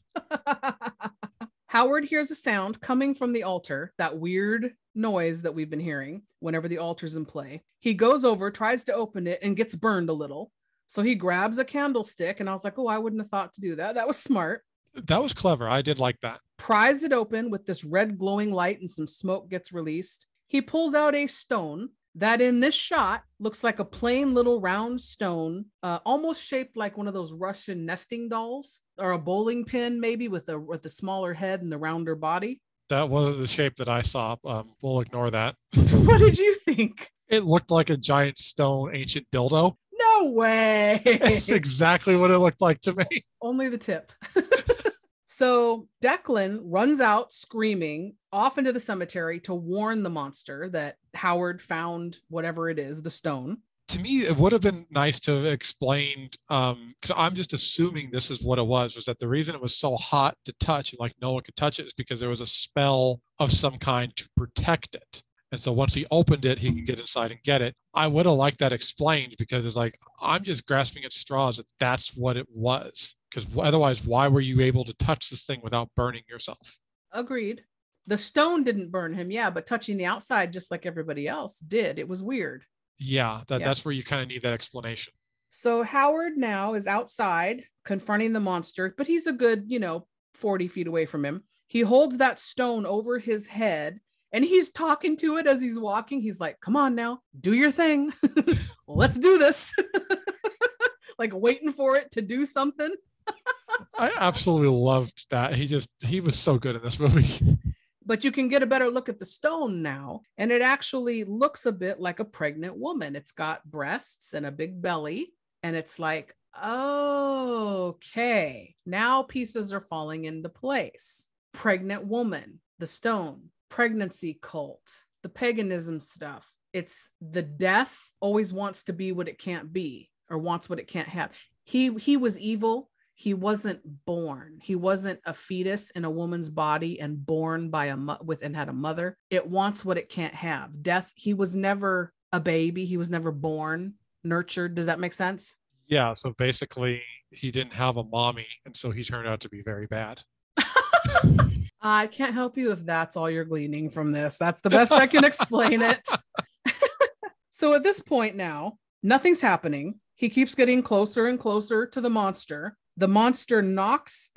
(laughs) Howard hears a sound coming from the altar, that weird noise that we've been hearing whenever the altar's in play. He goes over, tries to open it, and gets burned a little. So he grabs a candlestick, and I was like, oh, I wouldn't have thought to do that. That was smart. That was clever. I did like that. Pries it open with this red glowing light, and some smoke gets released. He pulls out a stone that in this shot looks like a plain little round stone, uh, almost shaped like one of those Russian nesting dolls or a bowling pin, maybe with a with the smaller head and the rounder body. That wasn't the shape that I saw. Um, we'll ignore that. (laughs) what did you think? It looked like a giant stone ancient dildo. No way. (laughs) It's exactly what it looked like to me. Only the tip. (laughs) so Declan runs out screaming off into the cemetery to warn the monster that Howard found whatever it is, the stone. To me, it would have been nice to have explained, um, because I'm just assuming this is what it was, was that the reason it was so hot to touch and like no one could touch it is because there was a spell of some kind to protect it. And so once he opened it, he could get inside and get it. I would have liked that explained because it's like, I'm just grasping at straws that that's what it was. Because otherwise, why were you able to touch this thing without burning yourself? Agreed. The stone didn't burn him, yeah, but touching the outside just like everybody else did. It was weird. Yeah, that, Yeah. that's where you kind of need that explanation. So Howard now is outside confronting the monster, but he's a good, you know, 40 feet away from him. He holds that stone over his head and he's talking to it as he's walking. He's like, Come on now, do your thing. (laughs) Let's do this. (laughs) like waiting for it to do something. I absolutely loved that. He just he was so good in this movie. (laughs) But you can get a better look at the stone now, and it actually looks a bit like a pregnant woman. It's got breasts and a big belly, and it's like, okay, now pieces are falling into place. Pregnant woman, the stone, pregnancy cult, the paganism stuff. It's the death always wants to be what it can't be or wants what it can't have. He he was evil. He wasn't born. He wasn't a fetus in a woman's body and born by a mo- with and had a mother. It wants what it can't have. Death. He was never a baby. He was never born, nurtured. Does that make sense? yeah, so basically he didn't have a mommy, and so he turned out to be very bad. (laughs) I can't help you if that's all you're gleaning from this. That's the best I can explain it. (laughs) so at this point now, nothing's happening. He keeps getting closer and closer to the monster. The monster knocks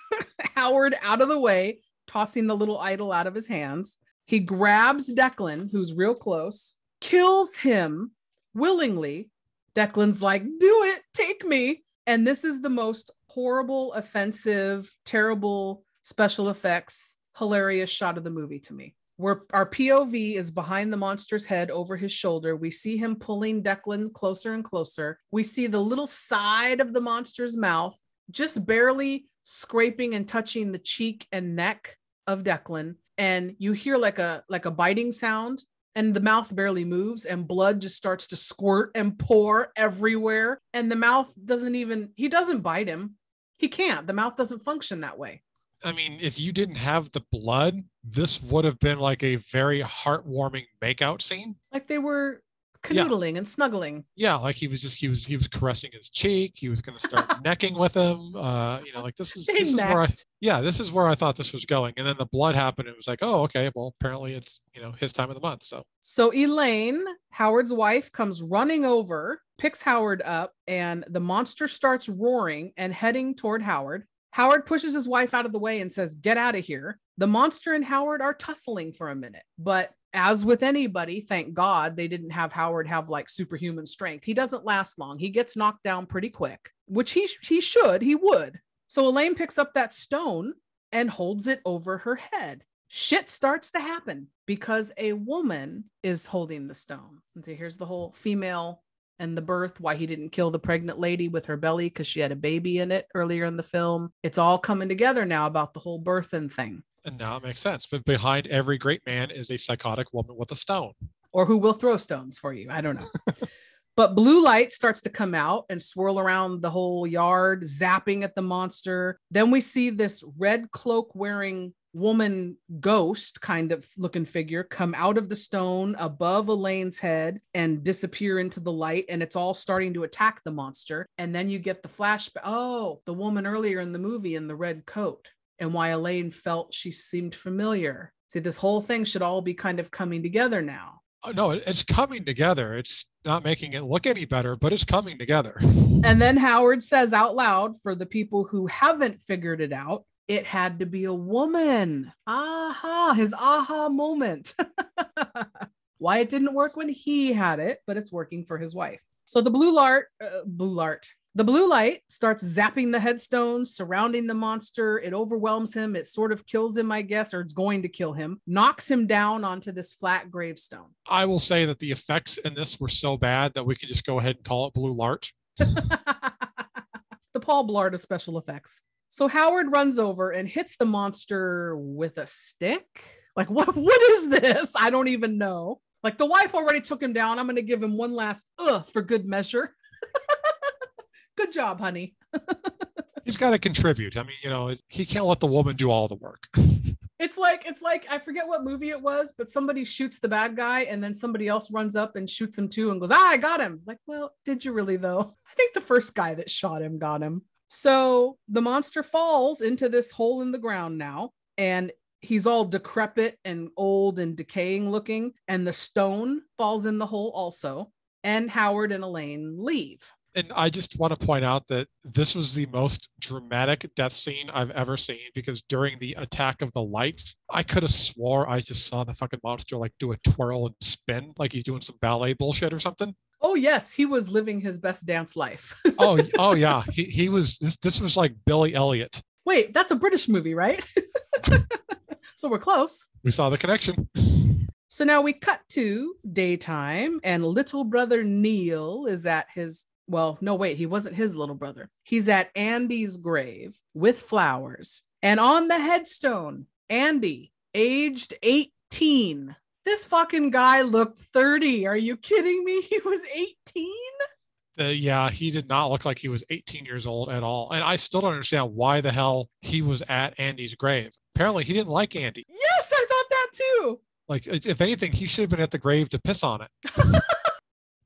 (laughs) Howard out of the way, tossing the little idol out of his hands. He grabs Declan, who's real close, kills him willingly. Declan's like, do it, take me. And this is the most horrible, offensive, terrible special effects, hilarious shot of the movie to me. Where our POV is behind the monster's head over his shoulder. We see him pulling Declan closer and closer. We see the little side of the monster's mouth just barely scraping and touching the cheek and neck of Declan. And you hear like a like a biting sound and the mouth barely moves and blood just starts to squirt and pour everywhere and the mouth doesn't even he doesn't bite him he can't the mouth doesn't function that way I mean, if you didn't have the blood, this would have been like a very heartwarming makeout scene. like they were Yeah. canoodling and snuggling Yeah, like he was just he was he was caressing his cheek. He was going to start (laughs) necking with him. Uh, you know, like this is They this is where I yeah this is where I thought this was going. And then the blood happened. It was like, oh, okay. Well, apparently it's you know his time of the month. So so elaine howard's wife comes running over picks howard up and the monster starts roaring and heading toward howard howard pushes his wife out of the way and says get out of here. The monster and howard are tussling for a minute. But as with anybody thank god they didn't have howard have like superhuman strength. He doesn't last long. He gets knocked down pretty quick which he he should he would. So elaine picks up that stone and holds it over her head. Shit starts to happen because a woman is holding the stone. And so here's the whole female and the birth, why he didn't kill the pregnant lady with her belly because she had a baby in it earlier in the film. It's all coming together now about the whole birthing thing. and now it makes sense. But behind every great man is a psychotic woman with a stone. or who will throw stones for you. I don't know. (laughs) but blue light starts to come out and swirl around the whole yard, zapping at the monster. Then we see this red cloak wearing woman ghost kind of looking figure come out of the stone above Elaine's head and disappear into the light and it's all starting to attack the monster and then you get the flashback oh the woman earlier in the movie in the red coat and why Elaine felt she seemed familiar see this whole thing should all be kind of coming together now Oh, no, it's coming together. It's not making it look any better, but it's coming together. And then Howard says out loud for the people who haven't figured it out, it had to be a woman. Aha, his aha moment. (laughs) Why it didn't work when he had it, but it's working for his wife. So the blue light, uh, blue light, the blue light starts zapping the headstones surrounding the monster. It overwhelms him. It sort of kills him, I guess, or it's going to kill him, knocks him down onto this flat gravestone. I will say that the effects in this were so bad that we can just go ahead and call it Blue Lart. (laughs) the Paul Blart of special effects. So Howard runs over and hits the monster with a stick. Like (laughs) what? What is this? I don't even know. Like the wife already took him down. I'm going to give him one last ugh for good measure. (laughs) good job, honey. (laughs) He's got to contribute. I mean, you know, he can't let the woman do all the work. It's like it's like I forget what movie it was, but somebody shoots the bad guy and then somebody else runs up and shoots him too and goes, "Ah, I got him." Like, well, did you really though? I think the first guy that shot him got him. So the monster falls into this hole in the ground now, and he's all decrepit and old and decaying looking, and the stone falls in the hole also. And Howard and Elaine leave. And I just want to point out that this was the most dramatic death scene I've ever seen because during the attack of the lights, I could have swore I just saw the fucking monster like do a twirl and spin like he's doing some ballet bullshit or something. Oh yes, he was living his best dance life. (laughs) Oh, oh yeah, he he was. This this was like Billy Elliot. Wait, that's a British movie, right? (laughs) so we're close. We saw the connection. So now we cut to daytime, and little brother Neil is at his. Well, no, wait, he wasn't his little brother. He's at Andy's grave with flowers. And on the headstone, Andy, aged 18. This fucking guy looked 30. Are you kidding me? (laughs) He was 18? Uh, yeah, he did not look like he was 18 years old at all. And I still don't understand why the hell he was at Andy's grave. Apparently, he didn't like Andy. Yes, I thought that too. Like, if if anything, he should have been at the grave to piss on it. (laughs)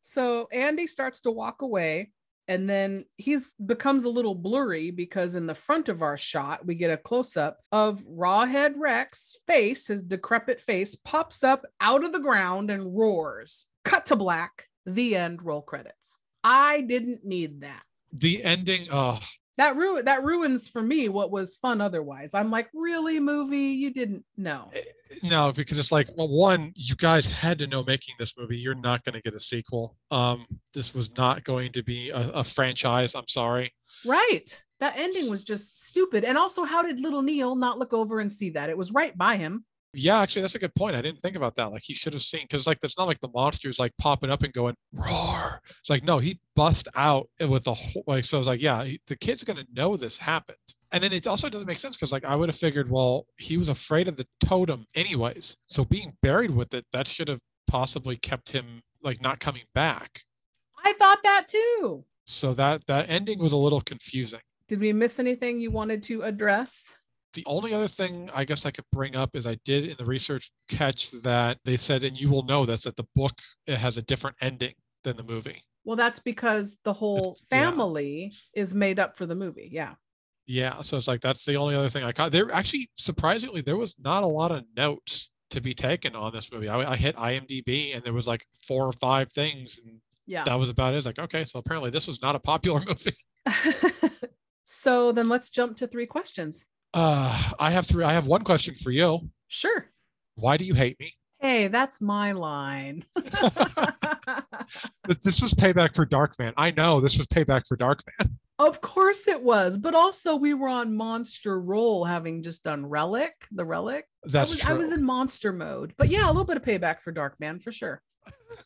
So Andy starts to walk away and then he's becomes a little blurry because in the front of our shot we get a close up of Rawhead Rex face, his decrepit face pops up out of the ground and roars. Cut to black. The end roll credits. I didn't need that. The ending, oh, That ruin that ruins for me what was fun otherwise. I'm like, really movie? You didn't know. Eh, no, because it's like, well, one, you guys had to know making this movie, you're not going to get a sequel. Um, this was not going to be a, a franchise. I'm sorry. Right. That ending was just stupid. And also, how did little Neil not look over and see that? It was right by him. Yeah, actually, that's a good point. I didn't think about that. Like, he should have seen because, like, it's not like the monster's like popping up and going roar. It's like, no, he bust out with the whole like. So I was like, yeah, he, the kid's gonna know this happened. And then it also doesn't make sense because, like, I would have figured, well, he was afraid of the totem anyways. So being buried with it, that should have possibly kept him like not coming back. I thought that too. So that that ending was a little confusing. Did we miss anything you wanted to address? The only other thing I guess I could bring up is I did in the research catch that they said, and you will know this, that the book it has a different ending than the movie. Well, that's because the whole It's- yeah. family is made up for the movie. Yeah. Yeah, so it's like that's the only other thing I caught. There actually, surprisingly, there was not a lot of notes to be taken on this movie. I, I hit IMDb and there was like four or five things, and Yeah. that was about it. It's like, okay, so apparently this was not a popular (laughs) movie. (laughs) so then let's jump to three questions. Uh, I have three. I have one question for you. Sure. Why do you hate me? Hey, that's my line. (laughs) (laughs) Th- this was payback for Darkman. I know this was payback for Darkman. of course it was, but also we were on monster roll having just done Relic, the Relic. That's I was, true. I was in monster mode. But yeah, a little bit of payback for Darkman for sure.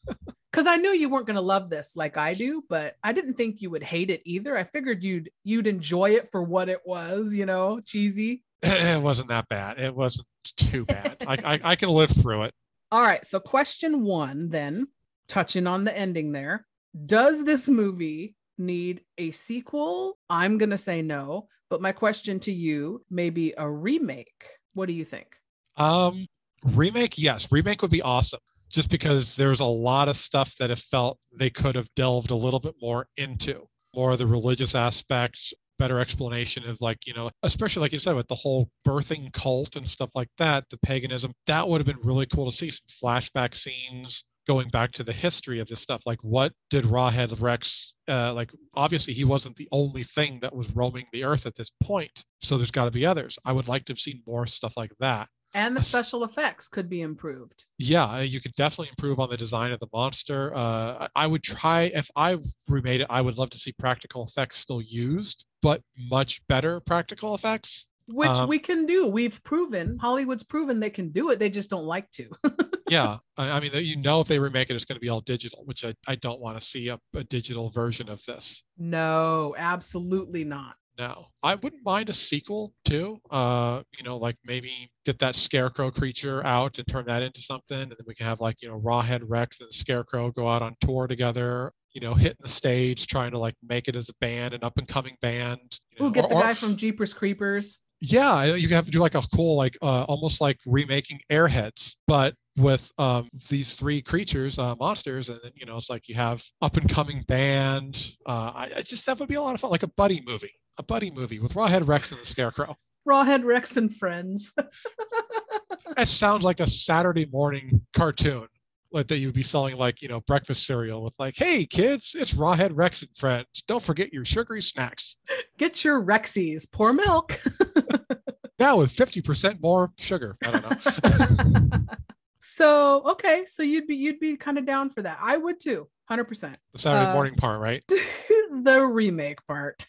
(laughs) Cuz I knew you weren't going to love this like I do, but I didn't think you would hate it either. I figured you'd you'd enjoy it for what it was, you know, cheesy. (laughs) it wasn't that bad. It wasn't too bad. I, I I can live through it. (laughs) All right, so question 1 then, touching on the ending there. Does this movie need a sequel? I'm going to say no, but my question to you may be a remake. What do you think? Um, remake, yes, remake would be awesome. Just because there's a lot of stuff that it felt they could have delved a little bit more into, more of the religious aspects, better explanation of like you know, especially like you said with the whole birthing cult and stuff like that, the paganism. That would have been really cool to see some flashback scenes going back to the history of this stuff. Like, what did Rawhead Rex? Uh, like, obviously, he wasn't the only thing that was roaming the earth at this point. So there's got to be others. I would like to have seen more stuff like that. And the special effects could be improved. Yeah, uh, you could definitely improve on the design of the monster. Uh, I I would try if I remade it. I would love to see practical effects still used, but much better practical effects. which Um, we can do. We've proven Hollywood's proven they can do it. They just don't like to. (laughs) yeah, I, I mean, you know, if they remake it, it's going to be all digital, which I, I don't want to see a, a digital version of this. no, absolutely not. No, I wouldn't mind a sequel too. Uh, you know, like maybe get that scarecrow creature out and turn that into something, and then we can have like you know Rawhead Rex and the Scarecrow go out on tour together. You know, hitting the stage, trying to like make it as a band, an up and coming band. you Ooh, get or- the or- guy from Jeepers Creepers. yeah, you have to do like a cool, like uh, almost like remaking Airheads, but with um, these three creatures, uh, monsters, and then, you know, it's like you have up and coming band. Uh, I, I just that would be a lot of fun, like a buddy movie, a buddy movie with Rawhead Rex and the Scarecrow. Rawhead Rex and Friends. (laughs) That sounds like a Saturday morning cartoon. like that you'd be selling like you know breakfast cereal with like hey kids it's rawhead rex and friends don't forget your sugary snacks Get your Rexies, pour milk. (laughs) now with 50% more sugar i don't know (laughs) so okay, so you'd be you'd be kind of down for that. I would too, hundred percent. the saturday Uh, morning part right the remake part.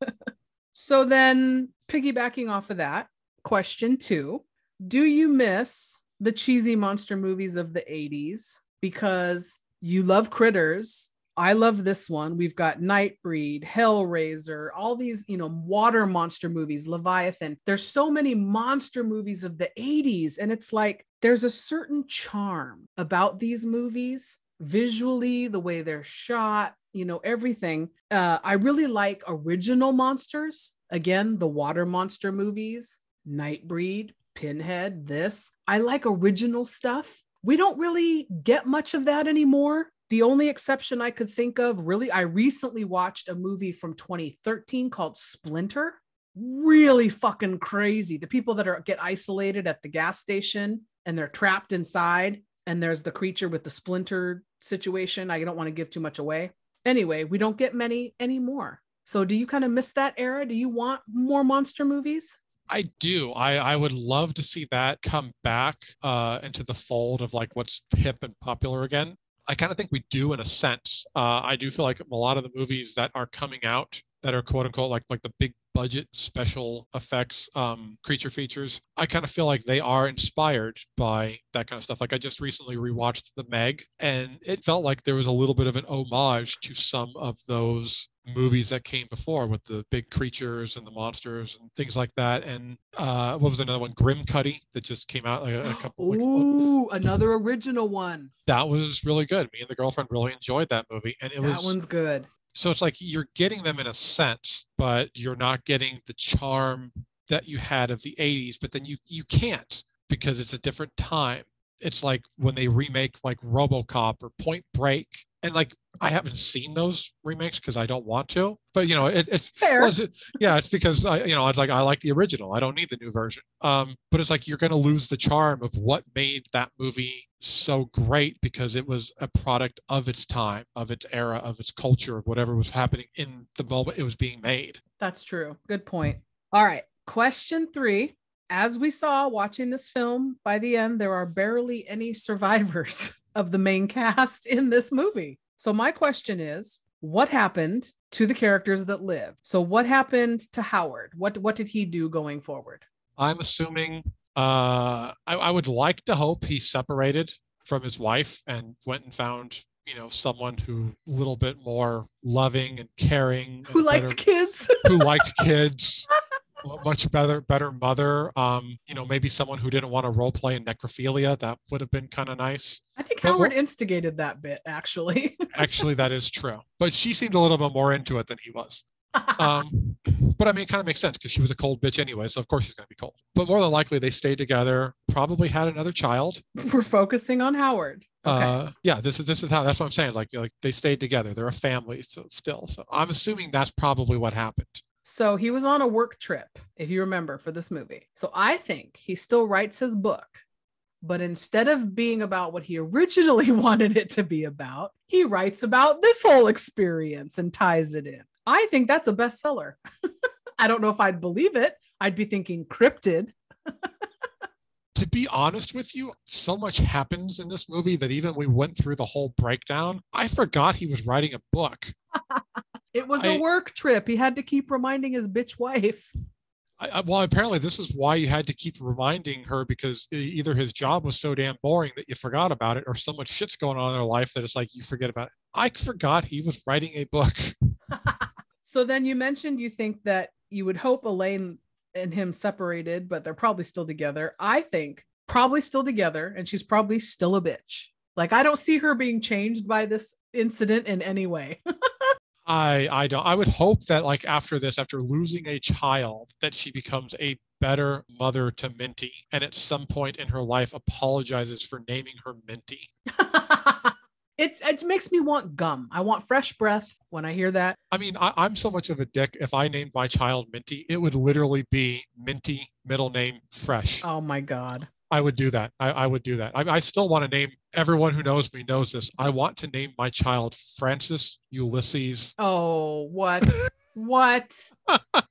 (laughs) so then, piggybacking off of that, question two Do you miss the cheesy monster movies of the 80s? Because you love critters. I love this one. We've got Nightbreed, Hellraiser, all these, you know, water monster movies, Leviathan. There's so many monster movies of the 80s. And it's like there's a certain charm about these movies visually, the way they're shot, you know, everything. Uh, I really like original monsters. Again, the water monster movies, Nightbreed, Pinhead, this. I like original stuff. We don't really get much of that anymore. The only exception I could think of, really, I recently watched a movie from 2013 called Splinter. Really fucking crazy. The people that are get isolated at the gas station and they're trapped inside, and there's the creature with the splinter situation. I don't want to give too much away. Anyway, we don't get many anymore. So, do you kind of miss that era? Do you want more monster movies? I do. I, I would love to see that come back uh, into the fold of like what's hip and popular again. I kind of think we do in a sense. Uh, I do feel like a lot of the movies that are coming out that are quote unquote like like the big budget special effects um, creature features. I kind of feel like they are inspired by that kind of stuff. Like I just recently rewatched The Meg, and it felt like there was a little bit of an homage to some of those movies that came before with the big creatures and the monsters and things like that. And uh, what was another one? Grimcutty that just came out like a, a couple. like, Ooh, another original one. that was really good. Me and the girlfriend really enjoyed that movie, and it that was that one's good. So it's like you're getting them in a sense, but you're not getting the charm that you had of the 80s. But then you you can't because it's a different time. It's like when they remake like RoboCop or Point Break, and like I haven't seen those remakes because I don't want to. But you know, it, it's Fair. well, it's- yeah, it's because I, you know, it's like I like the original. I don't need the new version. Um, but it's like you're going to lose the charm of what made that movie so great because it was a product of its time, of its era, of its culture, of whatever was happening in the moment it was being made. That's true. Good point. All right. Question three. As we saw watching this film, by the end, there are barely any survivors (laughs) of the main cast in this movie. So, my question is what happened to the characters that lived? So, what happened to Howard? What, what did he do going forward? I'm assuming. Uh, I, I would like to hope he separated from his wife and went and found, you know, someone who a little bit more loving and caring, Who and liked better- kids? (laughs) who liked kids much better better mother. Um you know maybe someone who didn't want to role play in necrophilia. That would have been kind of nice. I think Howard instigated that bit, actually. (laughs) actually that is true. But she seemed a little bit more into it than he was um but i mean it kind of makes sense because she was a cold bitch anyway so of course she's going to be cold but more than likely they stayed together probably had another child We're focusing on Howard. Okay. uh yeah this is this is how that's what i'm saying like like they stayed together they're a family so still so i'm assuming that's probably what happened So he was on a work trip, if you remember, for this movie. So I think he still writes his book, but instead of being about what he originally (laughs) wanted it to be about, he writes about this whole experience and ties it in. I think that's a bestseller. (laughs) I don't know if I'd believe it. I'd be thinking cryptid. (laughs) to be honest with you, so much happens in this movie that even we went through the whole breakdown, I forgot he was writing a book. (laughs) It was I- a work trip. He had to keep reminding his bitch wife. I, I, well, apparently this is why you had to keep reminding her because either his job was so damn boring that you forgot about it, or so much shit's going on in their life that it's like you forget about it. I forgot he was writing a book. So then you mentioned you think that you would hope Elaine and him separated, but they're probably still together. I think probably still together, and she's probably still a bitch. Like I don't see her being changed by this incident in any way. (laughs) I I don't. I would hope that like after this, after losing a child, that she becomes a better mother to Minty, and at some point in her life apologizes for naming her Minty. (laughs) it's it makes me want gum. I want fresh breath when I hear that. I mean, I, I'm so much of a dick. If I named my child Minty, it would literally be Minty, middle name Fresh. Oh my god. I would do that. I, I would do that. I, I still want to name everyone who knows me knows this. I want to name my child Francis Ulysses. Oh, what? (laughs) what?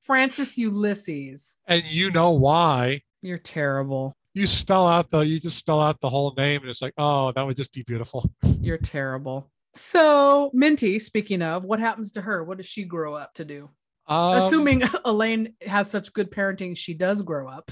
Francis Ulysses. And you know why. You're terrible. You spell out the you just spell out the whole name and it's like, oh, that would just be beautiful. (laughs) You're terrible. So, Minty, speaking of, what happens to her? What does she grow up to do? Um, Assuming (laughs) Elaine has such good parenting, she does grow up.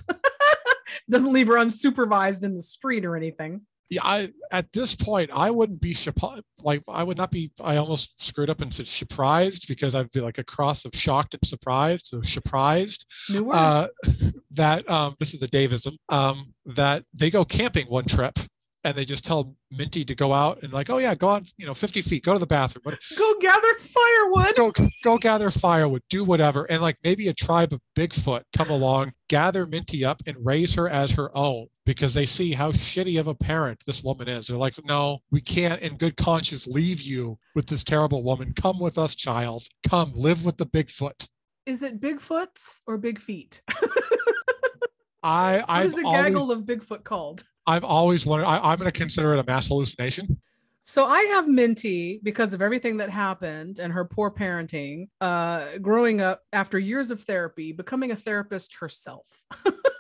(laughs) Doesn't leave her unsupervised in the street or anything. Yeah, I at this point I wouldn't be surprised. Like I would not be. I almost screwed up and said surprised because I'd be like a cross of shocked and surprised. So surprised New word. uh, (laughs) that um, this is the Davism um, that they go camping one trip and they just tell Minty to go out and like, oh yeah, go out, you know, 50 feet, go to the bathroom, what, Go gather firewood. go go gather firewood, do whatever, and like maybe a tribe of Bigfoot come along, gather Minty up and raise her as her own because they see how shitty of a parent this woman is. They're like, no, we can't in good conscience leave you with this terrible woman. Come with us, child. Come live with the Bigfoot. Is it Bigfoots or Big Feet? (laughs) I I've is a always, gaggle of Bigfoot called? I've always wondered. I, I'm going to consider it a mass hallucination. So I have Minty because of everything that happened and her poor parenting, uh, growing up after years of therapy, becoming a therapist herself.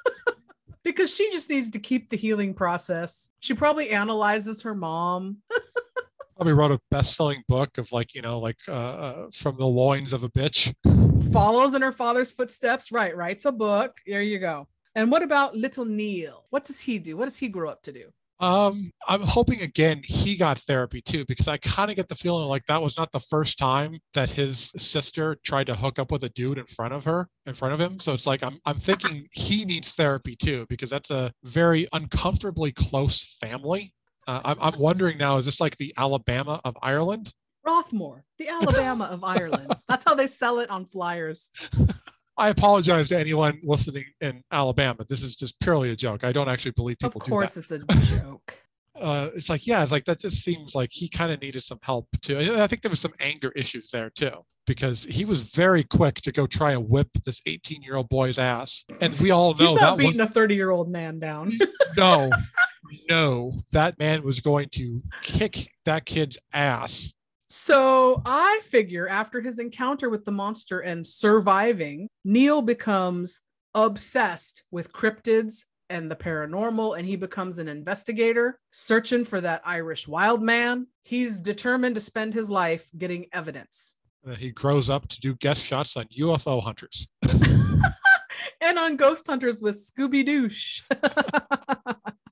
(laughs) because she just needs to keep the healing process. She probably analyzes her mom. (laughs) Probably wrote a best-selling book of like you know like uh, uh, from the loins of a bitch. follows in her father's footsteps. Right, writes a book. There you go. And what about little Neil? What does he do? What does he grow up to do? Um, I'm hoping again he got therapy too because I kind of get the feeling like that was not the first time that his sister tried to hook up with a dude in front of her, in front of him. So it's like I'm I'm thinking he needs therapy too because that's a very uncomfortably close family. Uh, I'm I'm wondering now is this like the Alabama of Ireland? Rathmore, the Alabama of Ireland. (laughs) That's how they sell it on flyers. (laughs) I apologize to anyone listening in Alabama. This is just purely a joke. I don't actually believe people. Of course, it's a joke. (laughs) Uh, it's like, yeah, it's like that just seems like he kind of needed some help too. And I think there was some anger issues there too, because he was very quick to go try and whip this 18 year old boy's ass. And we all know He's not that beating was a 30 year old man down. (laughs) no, no, that man was going to kick that kid's ass. So I figure after his encounter with the monster and surviving, Neil becomes obsessed with cryptids and the paranormal, and he becomes an investigator searching for that Irish wild man. He's determined to spend his life getting evidence. And he grows up to do guest shots on UFO hunters. (laughs) and on Ghost Hunters with Scooby Doosh. (laughs)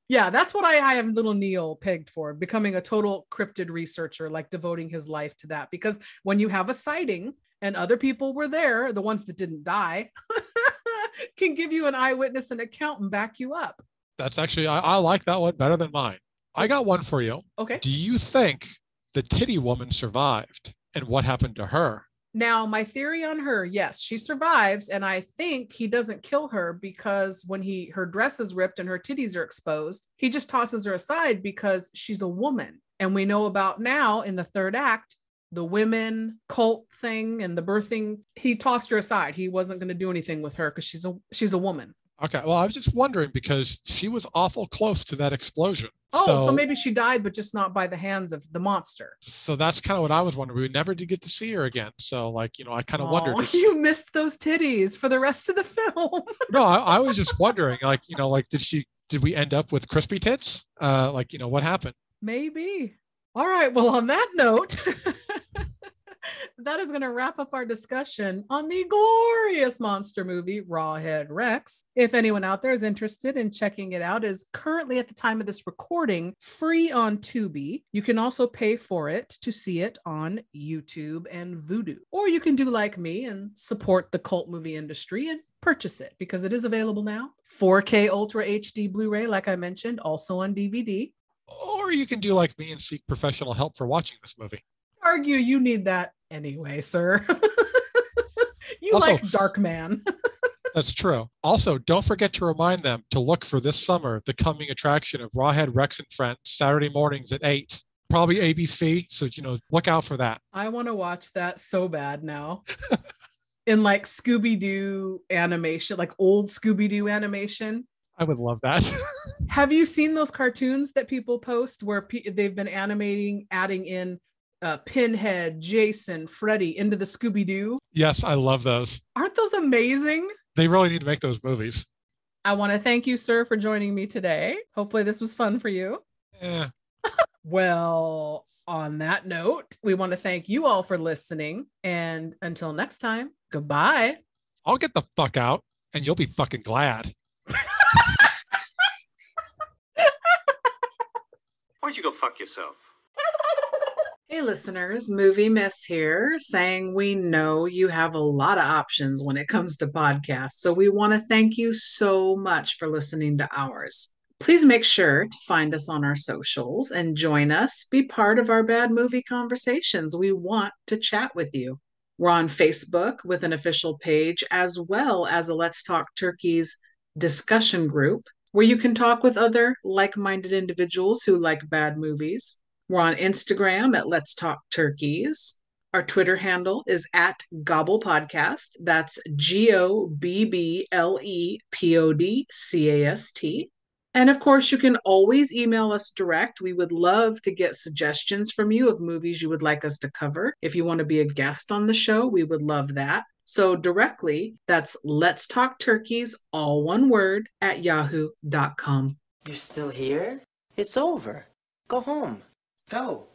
yeah, that's what I, I have little Neil pegged for becoming a total cryptid researcher, like devoting his life to that. Because when you have a sighting and other people were there, the ones that didn't die, (laughs) can give you an eyewitness and account and back you up. That's actually, I, I like that one better than mine. I oh. got one for you. Okay. Do you think the titty woman survived? And what happened to her? Now, my theory on her, yes, she survives, and I think he doesn't kill her because when he her dress is ripped and her titties are exposed, he just tosses her aside because she's a woman. And we know about now in the third act, the women cult thing and the birthing, he tossed her aside. He wasn't going to do anything with her because she's a she's a woman. Okay. Well, I was just wondering because she was awful close to that explosion. Oh, so, maybe she died, but just not by the hands of the monster. So that's kind of what I was wondering. We never did get to see her again. So, like, you know, I kind of wondered. Oh, if- (laughs) you missed those titties for the rest of the film. (laughs) no, I, I was just wondering, like, you know, like, did she, did we end up with crispy tits? Uh, like, you know, what happened? Maybe. All right. Well, on that note, (laughs) (laughs) that is going to wrap up our discussion on the glorious monster movie Rawhead Rex. If anyone out there is interested in checking it out, it is currently at the time of this recording free on Tubi. You can also pay for it to see it on YouTube and Vudu. Or you can do like me and support the cult movie industry and purchase it because it is available now. 4K Ultra HD Blu-ray, like I mentioned, also on DVD. Or you can do like me and seek professional help for watching this movie. Argue you need that anyway, sir. (laughs) you Also- like Dark Man. (laughs) That's true. Also, don't forget to remind them to look for this summer the coming attraction of Rawhead Rex and Friends Saturday mornings at eight. Probably ABC. So you know, look out for that. I want to watch that so bad now. (laughs) In like Scooby Doo animation, like old Scooby Doo animation. I would love that. Have you seen those cartoons that people post where pe- they've been animating, adding in uh, Pinhead, Jason, Freddy into the Scooby Doo? yes, I love those. Aren't those amazing? They really need to make those movies. I want to thank you, sir, for joining me today. Hopefully, this was fun for you. Eh, (laughs) Well, on that note, we want to thank you all for listening. And until next time, goodbye. I'll get the fuck out and you'll be fucking glad. (laughs) Why don't you go fuck yourself? Hey, listeners, Movie Miss here, saying we know you have a lot of options when it comes to podcasts. So we want to thank you so much for listening to ours. Please make sure to find us on our socials and join us. Be part of our bad movie conversations. We want to chat with you. We're on Facebook with an official page, as well as a Let's Talk Turkeys discussion group where you can talk with other like minded individuals who like bad movies. We're on Instagram at Let's Talk Turkeys. Our Twitter handle is at Gobble Podcast. That's G O B B L E P O D C A S T. And of course, you can always email us direct. We would love to get suggestions from you of movies you would like us to cover. If you want to be a guest on the show, we would love that. So directly, that's Let's Talk Turkeys, all one word, at yahoo.com. You're still here? It's over. Go home. Go.